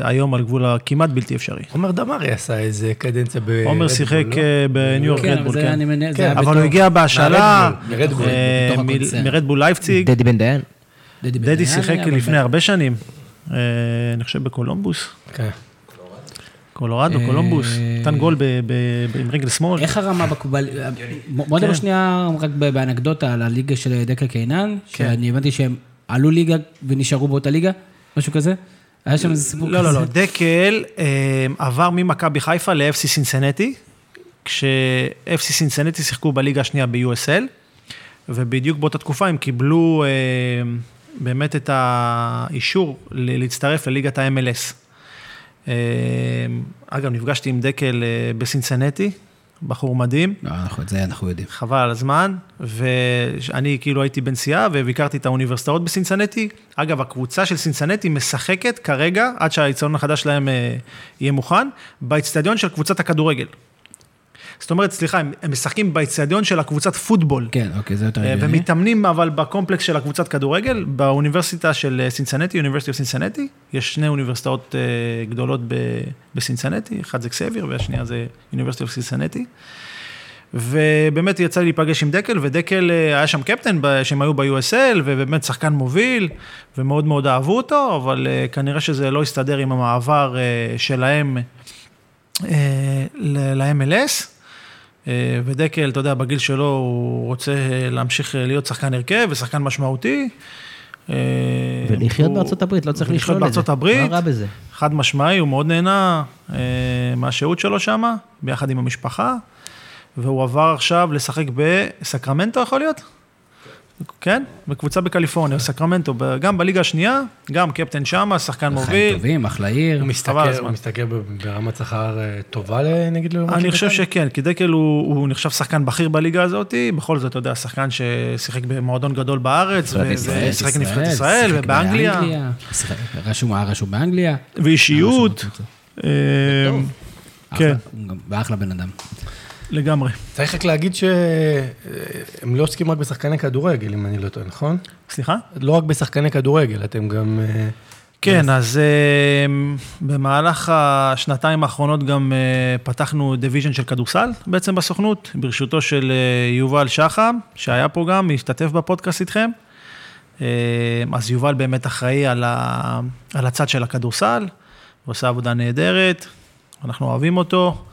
היום על גבול הכמעט בלתי אפשרי. עומר דמארי עשה איזה קדנציה ב... עומר שיחק לא? אה, בניו יורק כן, אבל רדבול, כן. זה כן, אבל בתור... הוא הגיע בהשאלה, מרדבול. אה. מרדבול לייפציג. דדי בן דיין. דדי שיחק אבל לפני. הרבה שנים, אני חושב בקולומבוס, כן. קולורדו, אה, קולומבוס, נתן גול עם רגל שמאל. איך הרמה בקובל... <laughs> בוא נדבר כן. שנייה רק ב- באנקדוטה על הליגה של דקל קיינן, כן. שאני הבנתי שהם עלו ליגה ונשארו באותה ליגה, משהו כזה? היה שם איזה סיפור כזה? לא, לא, לא, דקל אה, עבר ממכבי חיפה ל-FC סינסנטי, כש-FC סינסנטי שיחקו בליגה השנייה ב-USL, ובדיוק באותה תקופה הם קיבלו אה, באמת את האישור להצטרף לליגת ה-MLS. אה, אגב, נפגשתי עם דקל אה, בסינסנטי, בחור מדהים. לא, אנחנו- את זה אנחנו יודעים. חבל על הזמן, ואני כאילו הייתי בנסיעה וביקרתי את האוניברסיטאות בסינסנטי. אגב, הקבוצה של סינסנטי משחקת כרגע, עד שהאיצטדיון החדש שלהם אה, יהיה מוכן, באיצטדיון של קבוצת הכדורגל. זאת אומרת, סליחה, הם, הם משחקים באיצטדיון של הקבוצת פוטבול. כן, אוקיי, זה יותר אה, הגיוני. ומתאמנים אבל בקומפלקס של הקבוצת כדורגל, באוניברסיטה של סינסנטי, University of Cincinnati. יש שני אוניברסיטאות אה, גדולות בסינסנטי, אחד זה Xavier והשנייה זה University of Cincinnati. ובאמת יצא לי להיפגש עם דקל, ודקל אה, היה שם קפטן, שהם היו ב-USL, ובאמת שחקן מוביל, ומאוד מאוד אהבו אותו, אבל אה, כנראה שזה לא הסתדר עם המעבר שלהם ל-MLS. אה, ודקל, אתה יודע, בגיל שלו הוא רוצה אה, להמשיך אה, להיות שחקן הרכב ושחקן משמעותי. ולחיות הוא- בארצות הברית, לא צריך לשלול את זה. בארצות הברית. מה רע בזה? חד משמעי, הוא מאוד נהנה מהשהות שלו שם, ביחד עם המשפחה, והוא עבר עכשיו לשחק בסקרמנטו, יכול להיות? כן, בקבוצה בקליפורניה, סקרמנטו, גם בליגה השנייה, גם קפטן שמה, שחקן חיים מוביל. טובים, אחלה עיר. הוא משתכר, הזמן. הוא משתכר ב- ברמת שכר אה, טובה, נגיד, לעומת אני חושב? שכן, כי דקל הוא, הוא נחשב שחקן בכיר בליגה הזאת, בכל זאת, אתה יודע, שחקן ששיחק במועדון גדול בארץ, ושיחק נבחרת ישראל, ובאנגליה, רשום, היה רשום באנגליה. ואישיות. אה, כן, ואחלה בן אדם. לגמרי. צריך רק להגיד שהם לא עוסקים רק בשחקני כדורגל, אם אני לא טועה, נכון? סליחה? לא רק בשחקני כדורגל, אתם גם... אה, כן, אז אה, במהלך השנתיים האחרונות גם אה, פתחנו division של כדורסל בעצם בסוכנות, בראשותו של יובל שחם, שהיה פה גם, השתתף בפודקאסט איתכם. אז יובל באמת אחראי על, ה, על הצד של הכדורסל, הוא עושה עבודה נהדרת, אנחנו אוהבים אותו.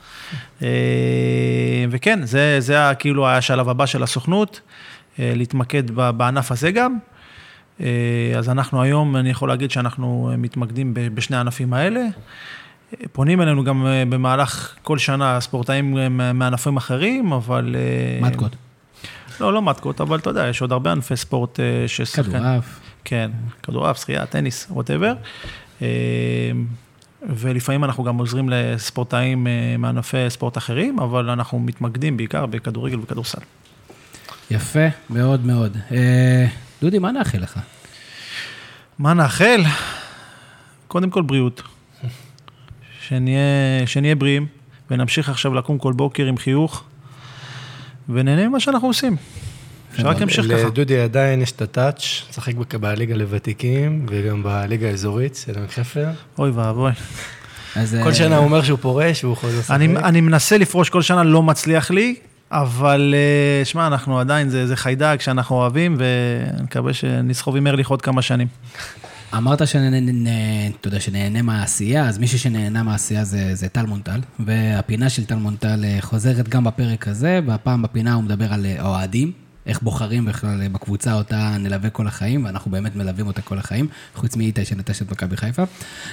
אה, וכן, זה, זה היה כאילו היה השלב הבא של הסוכנות, אה, להתמקד בענף הזה גם. אה, אז אנחנו היום, אני יכול להגיד שאנחנו מתמקדים בשני הענפים האלה. פונים אלינו גם במהלך כל שנה ספורטאים מענפים אחרים, אבל... מתקות, לא, לא מתקות, אבל אתה יודע, יש עוד הרבה ענפי ספורט ששחקן... כדורעף. כן, כדורעף, שחייה, טניס, ווטאבר. ולפעמים אנחנו גם עוזרים לספורטאים אה, מענפי ספורט אחרים, אבל אנחנו מתמקדים בעיקר בכדורגל וכדורסל. יפה, מאוד מאוד. אה, דודי, מה נאחל לך? מה נאחל? קודם כל בריאות. שנהיה, שנהיה בריאים, ונמשיך עכשיו לקום כל בוקר עם חיוך, ונהנה ממה שאנחנו עושים. שרק ימשיך ככה. לדודי עדיין יש את הטאץ', משחק בליגה לוותיקים, וגם בליגה האזורית של עמק חפר. אוי ואבוי. אז, כל אה, שנה הוא אומר שהוא פורש והוא חוזר לשחק. אני, אני מנסה לפרוש כל שנה, לא מצליח לי, אבל אה, שמע, אנחנו עדיין, זה, זה חיידק שאנחנו אוהבים, ואני מקווה שנסחוב עם ארליך עוד כמה שנים. אמרת שאתה יודע, שנהנה מהעשייה, אז מישהו שנהנה מהעשייה זה, זה טל מונטל, והפינה של טל מונטל אה, חוזרת גם בפרק הזה, והפעם בפינה הוא מדבר על אה, אוהדים, איך בוחרים בכלל אה, בקבוצה אותה נלווה כל החיים, ואנחנו באמת מלווים אותה כל החיים, חוץ מאיתי שנטש את מכבי חיפה.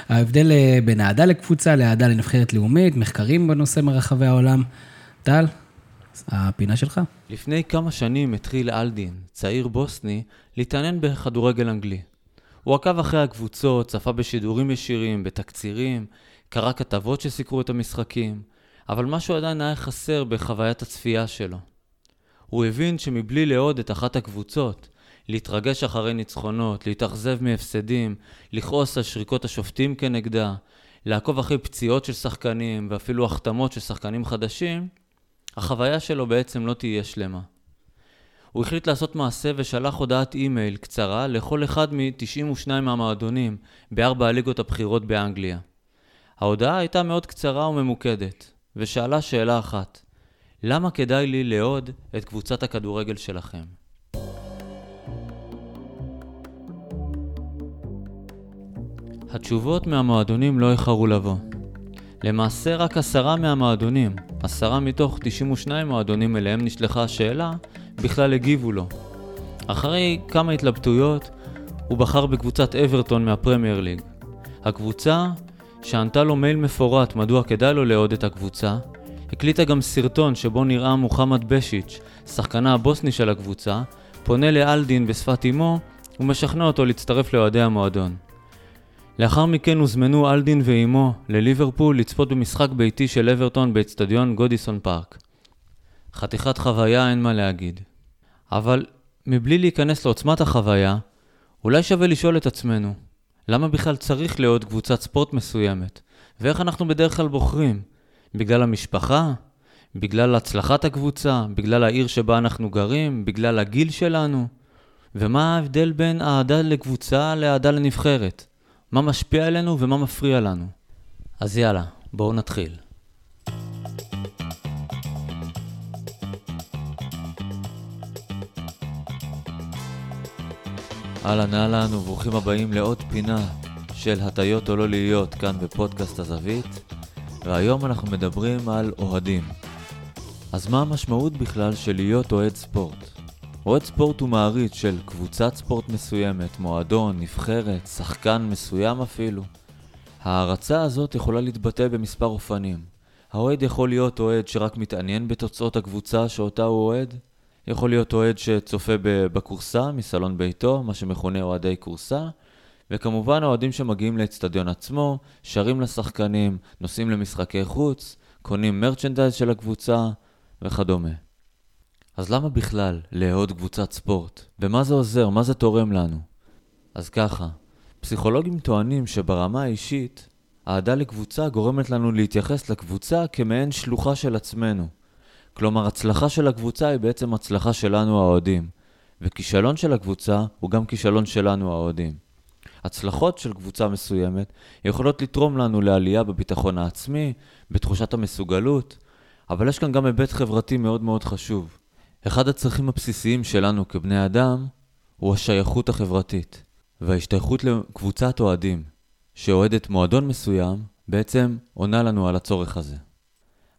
ההבדל אה, בין אהדה לקבוצה לאהדה לנבחרת לאומית, מחקרים בנושא מרחבי העולם. טל, הפינה שלך. לפני כמה שנים התחיל אלדין, צעיר בוסני, להתעניין בכדורגל אנגלי. הוא עקב אחרי הקבוצות, צפה בשידורים ישירים, בתקצירים, קרא כתבות שסיקרו את המשחקים, אבל משהו עדיין היה חסר בחוויית הצפייה שלו. הוא הבין שמבלי לאהוד את אחת הקבוצות, להתרגש אחרי ניצחונות, להתאכזב מהפסדים, לכעוס על שריקות השופטים כנגדה, לעקוב אחרי פציעות של שחקנים ואפילו החתמות של שחקנים חדשים, החוויה שלו בעצם לא תהיה שלמה. הוא החליט לעשות מעשה ושלח הודעת אימייל קצרה לכל אחד מ-92 מהמועדונים בארבע הליגות הבכירות באנגליה. ההודעה הייתה מאוד קצרה וממוקדת, ושאלה שאלה אחת: למה כדאי לי לאהוד את קבוצת הכדורגל שלכם? התשובות מהמועדונים לא איחרו לבוא. למעשה רק עשרה מהמועדונים, עשרה מתוך 92 מועדונים אליהם נשלחה השאלה, בכלל הגיבו לו. אחרי כמה התלבטויות, הוא בחר בקבוצת אברטון מהפרמייר ליג. הקבוצה, שענתה לו מייל מפורט מדוע כדאי לו לאהוד את הקבוצה, הקליטה גם סרטון שבו נראה מוחמד בשיץ', שחקנה הבוסני של הקבוצה, פונה לאלדין בשפת אמו ומשכנע אותו להצטרף לאוהדי המועדון. לאחר מכן הוזמנו אלדין ואימו לליברפול לצפות במשחק ביתי של אברטון באצטדיון גודיסון פארק. חתיכת חוויה אין מה להגיד. אבל מבלי להיכנס לעוצמת החוויה, אולי שווה לשאול את עצמנו, למה בכלל צריך לאהוד קבוצת ספורט מסוימת? ואיך אנחנו בדרך כלל בוחרים? בגלל המשפחה? בגלל הצלחת הקבוצה, בגלל העיר שבה אנחנו גרים, בגלל הגיל שלנו. ומה ההבדל בין אהדה לקבוצה לאהדה לנבחרת? מה משפיע עלינו ומה מפריע לנו? אז יאללה, בואו נתחיל. אהלן אהלן וברוכים הבאים לעוד פינה של הטיות או לא להיות כאן בפודקאסט הזווית והיום אנחנו מדברים על אוהדים. אז מה המשמעות בכלל של להיות אוהד ספורט? אוהד ספורט הוא מעריץ של קבוצת ספורט מסוימת, מועדון, נבחרת, שחקן מסוים אפילו. ההערצה הזאת יכולה להתבטא במספר אופנים. האוהד יכול להיות אוהד שרק מתעניין בתוצאות הקבוצה שאותה הוא אוהד, יכול להיות אוהד שצופה בקורסה מסלון ביתו, מה שמכונה אוהדי קורסה, וכמובן האוהדים שמגיעים לאצטדיון עצמו, שרים לשחקנים, נוסעים למשחקי חוץ, קונים מרצ'נדייז של הקבוצה וכדומה. אז למה בכלל לאהוד קבוצת ספורט? ומה זה עוזר? מה זה תורם לנו? אז ככה, פסיכולוגים טוענים שברמה האישית, אהדה לקבוצה גורמת לנו להתייחס לקבוצה כמעין שלוחה של עצמנו. כלומר, הצלחה של הקבוצה היא בעצם הצלחה שלנו האוהדים, וכישלון של הקבוצה הוא גם כישלון שלנו האוהדים. הצלחות של קבוצה מסוימת יכולות לתרום לנו לעלייה בביטחון העצמי, בתחושת המסוגלות, אבל יש כאן גם היבט חברתי מאוד מאוד חשוב. אחד הצרכים הבסיסיים שלנו כבני אדם הוא השייכות החברתית, וההשתייכות לקבוצת אוהדים, שאוהדת מועדון מסוים, בעצם עונה לנו על הצורך הזה.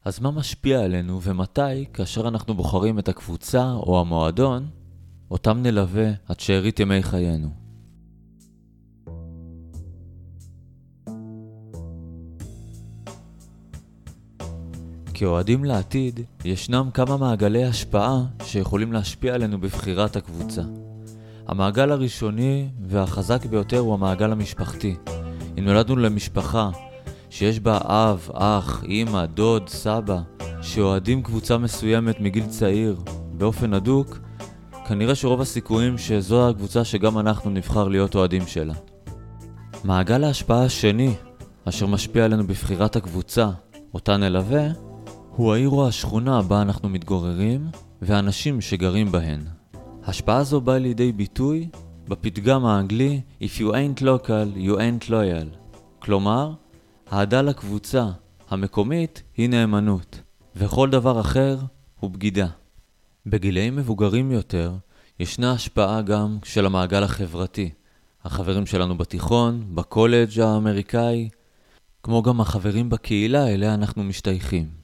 אז מה משפיע עלינו ומתי, כאשר אנחנו בוחרים את הקבוצה או המועדון, אותם נלווה עד שארית ימי חיינו? כאוהדים לעתיד, ישנם כמה מעגלי השפעה שיכולים להשפיע עלינו בבחירת הקבוצה. המעגל הראשוני והחזק ביותר הוא המעגל המשפחתי. אם נולדנו למשפחה שיש בה אב, אח, אמא, דוד, סבא, שאוהדים קבוצה מסוימת מגיל צעיר באופן הדוק, כנראה שרוב הסיכויים שזו הקבוצה שגם אנחנו נבחר להיות אוהדים שלה. מעגל ההשפעה השני, אשר משפיע עלינו בבחירת הקבוצה, אותה נלווה, הוא העיר או השכונה בה אנחנו מתגוררים, והאנשים שגרים בהן. השפעה זו באה לידי ביטוי בפתגם האנגלי If you ain't local, you ain't loyal. כלומר, אהדה לקבוצה המקומית היא נאמנות, וכל דבר אחר הוא בגידה. בגילאים מבוגרים יותר, ישנה השפעה גם של המעגל החברתי. החברים שלנו בתיכון, בקולג' האמריקאי, כמו גם החברים בקהילה אליה אנחנו משתייכים.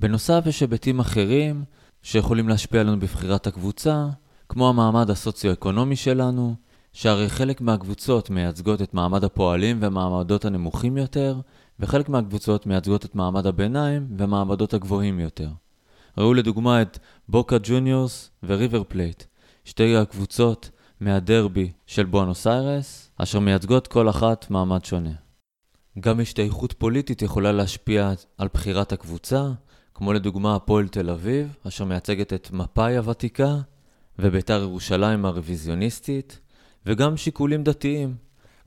בנוסף יש היבטים אחרים שיכולים להשפיע עלינו בבחירת הקבוצה, כמו המעמד הסוציו-אקונומי שלנו, שהרי חלק מהקבוצות מייצגות את מעמד הפועלים והמעמדות הנמוכים יותר, וחלק מהקבוצות מייצגות את מעמד הביניים והמעמדות הגבוהים יותר. ראו לדוגמה את בוקה ג'וניורס וריבר פלייט, שתי הקבוצות מהדרבי של בואנוס איירס, אשר מייצגות כל אחת מעמד שונה. גם השתייכות פוליטית יכולה להשפיע על בחירת הקבוצה, כמו לדוגמה הפועל תל אביב, אשר מייצגת את מפא"י הוותיקה, וביתר ירושלים הרוויזיוניסטית, וגם שיקולים דתיים,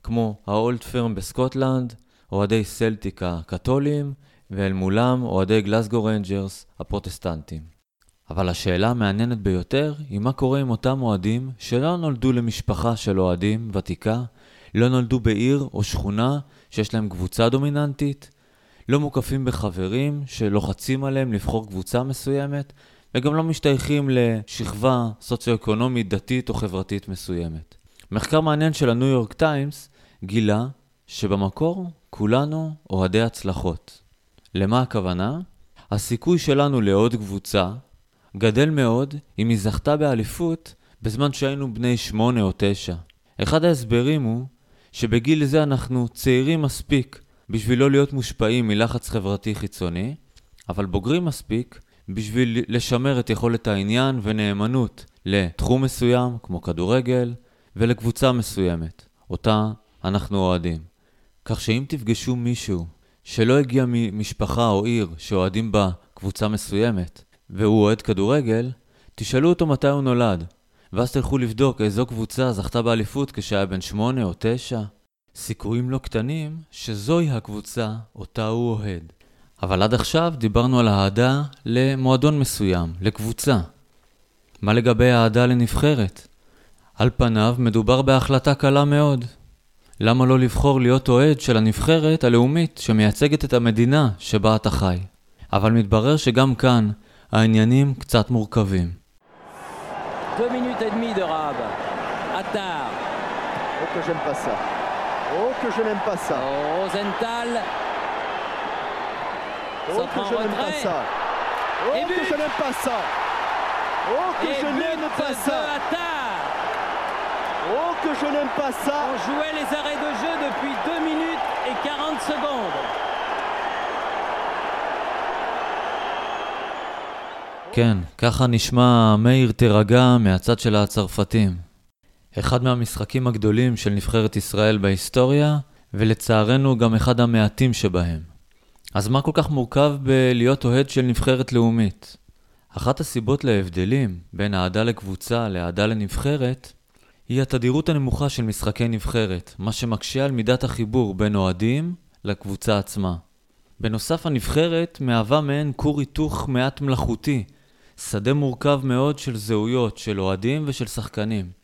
כמו ה Old Firm בסקוטלנד, אוהדי סלטיק הקתולים, ואל מולם אוהדי גלסגו רנג'רס הפרוטסטנטים. אבל השאלה המעניינת ביותר היא מה קורה עם אותם אוהדים שלא נולדו למשפחה של אוהדים ותיקה, לא נולדו בעיר או שכונה שיש להם קבוצה דומיננטית, לא מוקפים בחברים שלוחצים עליהם לבחור קבוצה מסוימת, וגם לא משתייכים לשכבה סוציו-אקונומית, דתית או חברתית מסוימת. מחקר מעניין של הניו יורק טיימס גילה שבמקור כולנו אוהדי הצלחות. למה הכוונה? הסיכוי שלנו לעוד קבוצה גדל מאוד אם היא זכתה באליפות בזמן שהיינו בני שמונה או תשע. אחד ההסברים הוא שבגיל זה אנחנו צעירים מספיק בשביל לא להיות מושפעים מלחץ חברתי חיצוני, אבל בוגרים מספיק בשביל לשמר את יכולת העניין ונאמנות לתחום מסוים, כמו כדורגל, ולקבוצה מסוימת, אותה אנחנו אוהדים. כך שאם תפגשו מישהו שלא הגיע ממשפחה או עיר שאוהדים בה קבוצה מסוימת, והוא אוהד כדורגל, תשאלו אותו מתי הוא נולד, ואז תלכו לבדוק איזו קבוצה זכתה באליפות כשהיה בן שמונה או תשע. סיכויים לא קטנים שזוהי הקבוצה אותה הוא אוהד. אבל עד עכשיו דיברנו על אהדה למועדון מסוים, לקבוצה. מה לגבי אהדה לנבחרת? על פניו מדובר בהחלטה קלה מאוד. למה לא לבחור להיות אוהד של הנבחרת הלאומית שמייצגת את המדינה שבה אתה חי? אבל מתברר שגם כאן העניינים קצת מורכבים. 2 minutes et demie de Rabe. Attard. Oh que j'aime pas ça. Oh que je n'aime pas ça. Oh, Rosenthal. Oh Ça que prend je n'aime pas retrait. ça. Oh Et que but. je n'aime pas ça. Oh que Et je n'aime but pas de ça. Attard. Oh que je n'aime pas ça. On jouait les arrêts de jeu depuis 2 minutes et 40 secondes. כן, ככה נשמע מאיר תירגע מהצד של הצרפתים. אחד מהמשחקים הגדולים של נבחרת ישראל בהיסטוריה, ולצערנו גם אחד המעטים שבהם. אז מה כל כך מורכב בלהיות אוהד של נבחרת לאומית? אחת הסיבות להבדלים בין אהדה לקבוצה לאהדה לנבחרת, היא התדירות הנמוכה של משחקי נבחרת, מה שמקשה על מידת החיבור בין אוהדים לקבוצה עצמה. בנוסף, הנבחרת מהווה מעין כור היתוך מעט מלאכותי, שדה מורכב מאוד של זהויות, של אוהדים ושל שחקנים.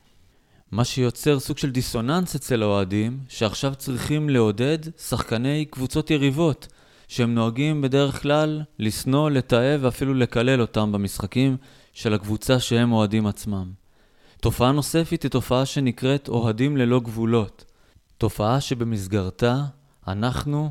מה שיוצר סוג של דיסוננס אצל האוהדים, שעכשיו צריכים לעודד שחקני קבוצות יריבות, שהם נוהגים בדרך כלל לשנוא, לתעב ואפילו לקלל אותם במשחקים של הקבוצה שהם אוהדים עצמם. תופעה נוספת היא תופעה שנקראת אוהדים ללא גבולות. תופעה שבמסגרתה אנחנו,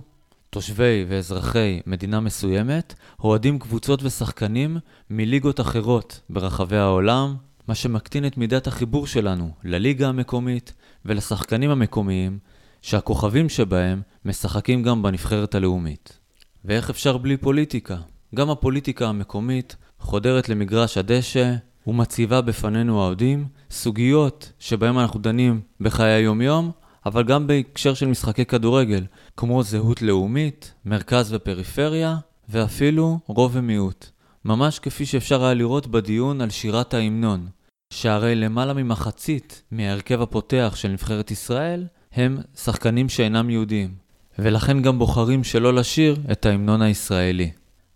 תושבי ואזרחי מדינה מסוימת, אוהדים קבוצות ושחקנים מליגות אחרות ברחבי העולם, מה שמקטין את מידת החיבור שלנו לליגה המקומית ולשחקנים המקומיים, שהכוכבים שבהם משחקים גם בנבחרת הלאומית. ואיך אפשר בלי פוליטיקה? גם הפוליטיקה המקומית חודרת למגרש הדשא ומציבה בפנינו האוהדים סוגיות שבהם אנחנו דנים בחיי היומיום, אבל גם בהקשר של משחקי כדורגל, כמו זהות לאומית, מרכז ופריפריה, ואפילו רוב ומיעוט. ממש כפי שאפשר היה לראות בדיון על שירת ההמנון, שהרי למעלה ממחצית מההרכב הפותח של נבחרת ישראל הם שחקנים שאינם יהודים, ולכן גם בוחרים שלא לשיר את ההמנון הישראלי.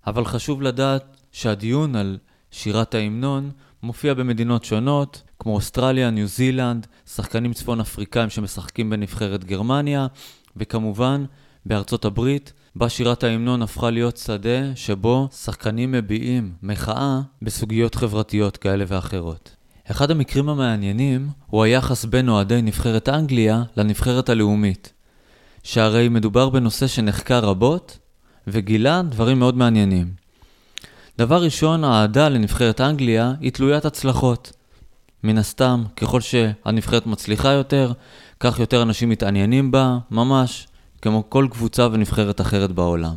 אבל חשוב לדעת שהדיון על שירת ההמנון מופיע במדינות שונות, כמו אוסטרליה, ניו זילנד, שחקנים צפון אפריקאים שמשחקים בנבחרת גרמניה, וכמובן בארצות הברית, בה שירת ההמנון הפכה להיות שדה שבו שחקנים מביעים מחאה בסוגיות חברתיות כאלה ואחרות. אחד המקרים המעניינים הוא היחס בין אוהדי נבחרת אנגליה לנבחרת הלאומית, שהרי מדובר בנושא שנחקר רבות וגילה דברים מאוד מעניינים. דבר ראשון, האהדה לנבחרת אנגליה היא תלוית הצלחות. מן הסתם, ככל שהנבחרת מצליחה יותר, כך יותר אנשים מתעניינים בה, ממש כמו כל קבוצה ונבחרת אחרת בעולם.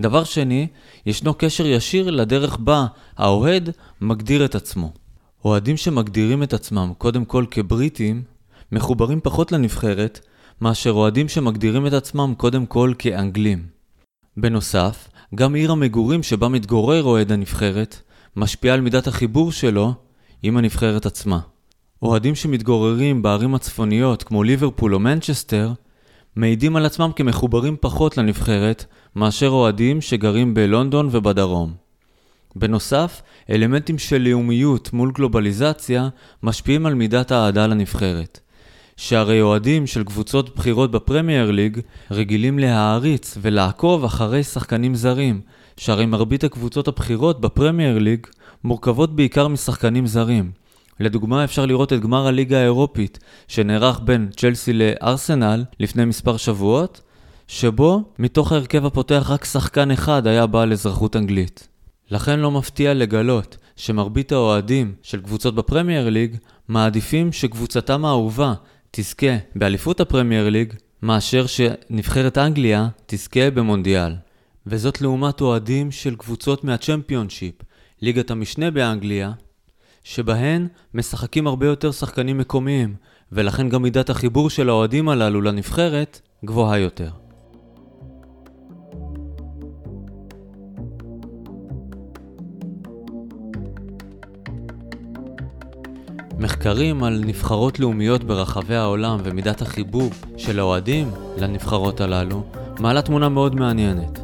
דבר שני, ישנו קשר ישיר לדרך בה האוהד מגדיר את עצמו. אוהדים שמגדירים את עצמם קודם כל כבריטים, מחוברים פחות לנבחרת, מאשר אוהדים שמגדירים את עצמם קודם כל כאנגלים. בנוסף, גם עיר המגורים שבה מתגורר אוהד הנבחרת, משפיעה על מידת החיבור שלו עם הנבחרת עצמה. אוהדים שמתגוררים בערים הצפוניות כמו ליברפול או מנצ'סטר, מעידים על עצמם כמחוברים פחות לנבחרת, מאשר אוהדים שגרים בלונדון ובדרום. בנוסף, אלמנטים של לאומיות מול גלובליזציה משפיעים על מידת האהדה לנבחרת. שהרי אוהדים של קבוצות בכירות בפרמייר ליג רגילים להעריץ ולעקוב אחרי שחקנים זרים, שהרי מרבית הקבוצות הבכירות בפרמייר ליג מורכבות בעיקר משחקנים זרים. לדוגמה אפשר לראות את גמר הליגה האירופית שנערך בין צ'לסי לארסנל לפני מספר שבועות, שבו מתוך ההרכב הפותח רק שחקן אחד היה בעל אזרחות אנגלית. לכן לא מפתיע לגלות שמרבית האוהדים של קבוצות בפרמייר ליג מעדיפים שקבוצתם האהובה תזכה באליפות הפרמייר ליג, מאשר שנבחרת אנגליה תזכה במונדיאל. וזאת לעומת אוהדים של קבוצות מהצ'מפיונשיפ, ליגת המשנה באנגליה, שבהן משחקים הרבה יותר שחקנים מקומיים, ולכן גם מידת החיבור של האוהדים הללו לנבחרת גבוהה יותר. מחקרים על נבחרות לאומיות ברחבי העולם ומידת החיבור של האוהדים לנבחרות הללו מעלה תמונה מאוד מעניינת.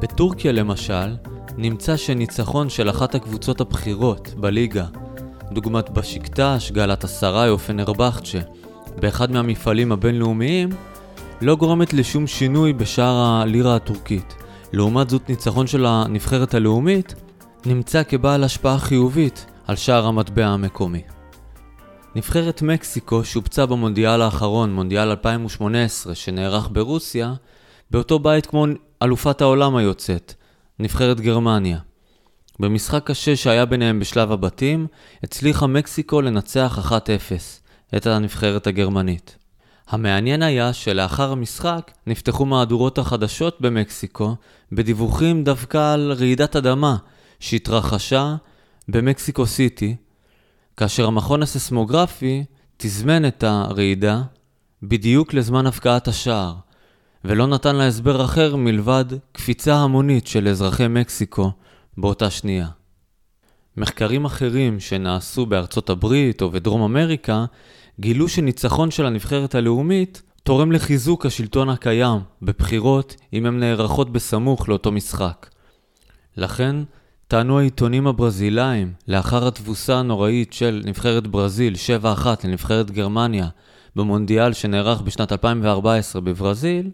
בטורקיה למשל, נמצא שניצחון של אחת הקבוצות הבכירות בליגה, דוגמת בשיקטש, גלת אסריי או פנרבכצ'ה, באחד מהמפעלים הבינלאומיים, לא גורמת לשום שינוי בשער הלירה הטורקית. לעומת זאת, ניצחון של הנבחרת הלאומית נמצא כבעל השפעה חיובית על שער המטבע המקומי. נבחרת מקסיקו שובצה במונדיאל האחרון, מונדיאל 2018, שנערך ברוסיה, באותו בית כמו אלופת העולם היוצאת, נבחרת גרמניה. במשחק קשה שהיה ביניהם בשלב הבתים, הצליחה מקסיקו לנצח 1-0 את הנבחרת הגרמנית. המעניין היה שלאחר המשחק נפתחו מהדורות החדשות במקסיקו בדיווחים דווקא על רעידת אדמה שהתרחשה במקסיקו סיטי, כאשר המכון הססמוגרפי תזמן את הרעידה בדיוק לזמן הפקעת השער, ולא נתן לה הסבר אחר מלבד קפיצה המונית של אזרחי מקסיקו באותה שנייה. מחקרים אחרים שנעשו בארצות הברית או בדרום אמריקה גילו שניצחון של הנבחרת הלאומית תורם לחיזוק השלטון הקיים בבחירות אם הן נערכות בסמוך לאותו משחק. לכן, טענו העיתונים הברזילאים, לאחר התבוסה הנוראית של נבחרת ברזיל 7-1 לנבחרת גרמניה במונדיאל שנערך בשנת 2014 בברזיל,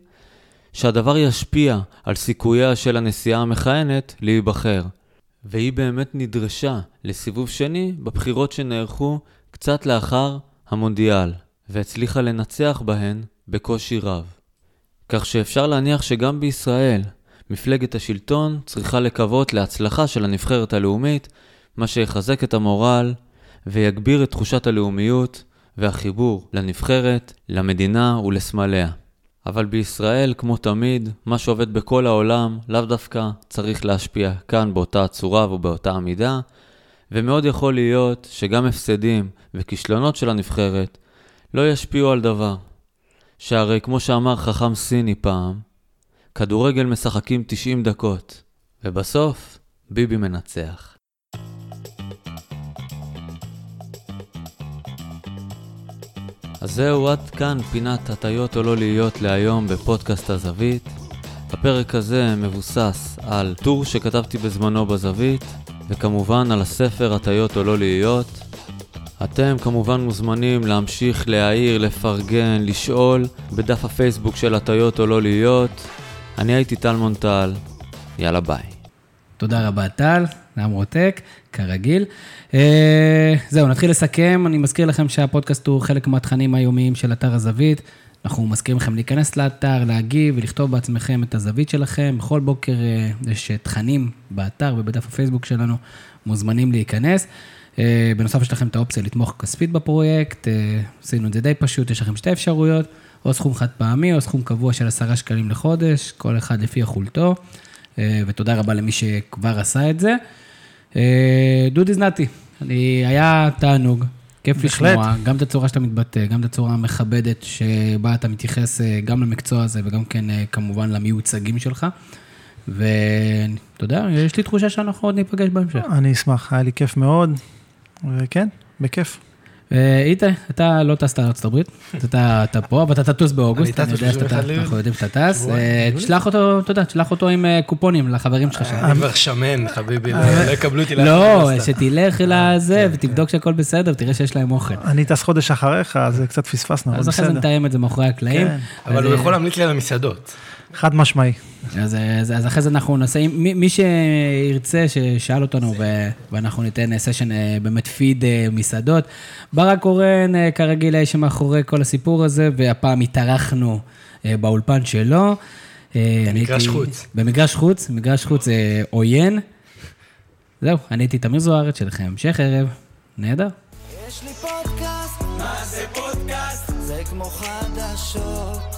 שהדבר ישפיע על סיכוייה של הנשיאה המכהנת להיבחר. והיא באמת נדרשה לסיבוב שני בבחירות שנערכו קצת לאחר המונדיאל, והצליחה לנצח בהן בקושי רב. כך שאפשר להניח שגם בישראל, מפלגת השלטון צריכה לקוות להצלחה של הנבחרת הלאומית, מה שיחזק את המורל ויגביר את תחושת הלאומיות והחיבור לנבחרת, למדינה ולסמליה. אבל בישראל, כמו תמיד, מה שעובד בכל העולם לאו דווקא צריך להשפיע כאן באותה צורה ובאותה עמידה, ומאוד יכול להיות שגם הפסדים וכישלונות של הנבחרת לא ישפיעו על דבר. שהרי כמו שאמר חכם סיני פעם, כדורגל משחקים 90 דקות, ובסוף ביבי מנצח. אז זהו, עד כאן פינת הטיות או לא להיות להיום בפודקאסט הזווית. הפרק הזה מבוסס על טור שכתבתי בזמנו בזווית, וכמובן על הספר הטיות או לא להיות. אתם כמובן מוזמנים להמשיך להעיר, לפרגן, לשאול בדף הפייסבוק של הטיות או לא להיות. אני הייתי טל מונטל, יאללה ביי. תודה רבה, טל, היה מרותק, כרגיל. אה, זהו, נתחיל לסכם. אני מזכיר לכם שהפודקאסט הוא חלק מהתכנים היומיים של אתר הזווית. אנחנו מזכירים לכם להיכנס לאתר, להגיב ולכתוב בעצמכם את הזווית שלכם. בכל בוקר אה, יש תכנים באתר ובדף הפייסבוק שלנו, מוזמנים להיכנס. אה, בנוסף, יש לכם את האופציה לתמוך כספית בפרויקט, אה, עשינו את זה די פשוט, יש לכם שתי אפשרויות, או סכום חד פעמי או סכום קבוע של עשרה שקלים לחודש, כל אחד לפי יכולתו, אה, ותודה רבה למי שכבר עשה את זה. אה, דודי זנתי, אני, היה תענוג, כיף בהחלט. לשמוע, גם את הצורה שאתה מתבטא, גם את הצורה המכבדת שבה אתה מתייחס אה, גם למקצוע הזה וגם כן כמובן למיוצגים שלך. ואתה יודע, יש לי תחושה שאנחנו עוד ניפגש בהמשך. אני אשמח, היה לי כיף מאוד, וכן, בכיף. אה, איתי, אתה לא טסת לארצות הברית, אתה פה, אבל אתה תטוס באוגוסט, אני יודע שאתה ב-31 טס, ליולי. אנחנו יודעים שאתה טס. אה. תשלח אותו, אתה יודע, תשלח אותו עם אה, קופונים לחברים שלך שם. אני כבר שמן, חביבי, לא לא יקבלו אותי לא, לאוניברסיטה. שתלך לזה ותבדוק שהכל בסדר, תראה שיש להם אוכל. אני טס חודש אחריך, אז קצת פספסנו, אבל אז אחרי זה בסדר. נתאם את זה מאחורי הקלעים. כן, אבל הוא יכול להמליץ לי על המסעדות. חד משמעי. אז, אז, אז אחרי זה אנחנו נעשה, מי, מי שירצה, ששאל אותנו, ו, ואנחנו ניתן אה, סשן אה, באמת פיד אה, מסעדות. ברק קורן, אה, כרגיל, האיש שמאחורי כל הסיפור הזה, והפעם התארחנו אה, באולפן שלו. אה, במגרש הייתי- חוץ. במגרש חוץ, מגרש חוץ אה, עוין. זהו, אני הייתי תמיר זוארץ, שלכם המשך ערב. נהדר. יש לי פודקאסט, מה זה פודקאסט? זה כמו חדשות.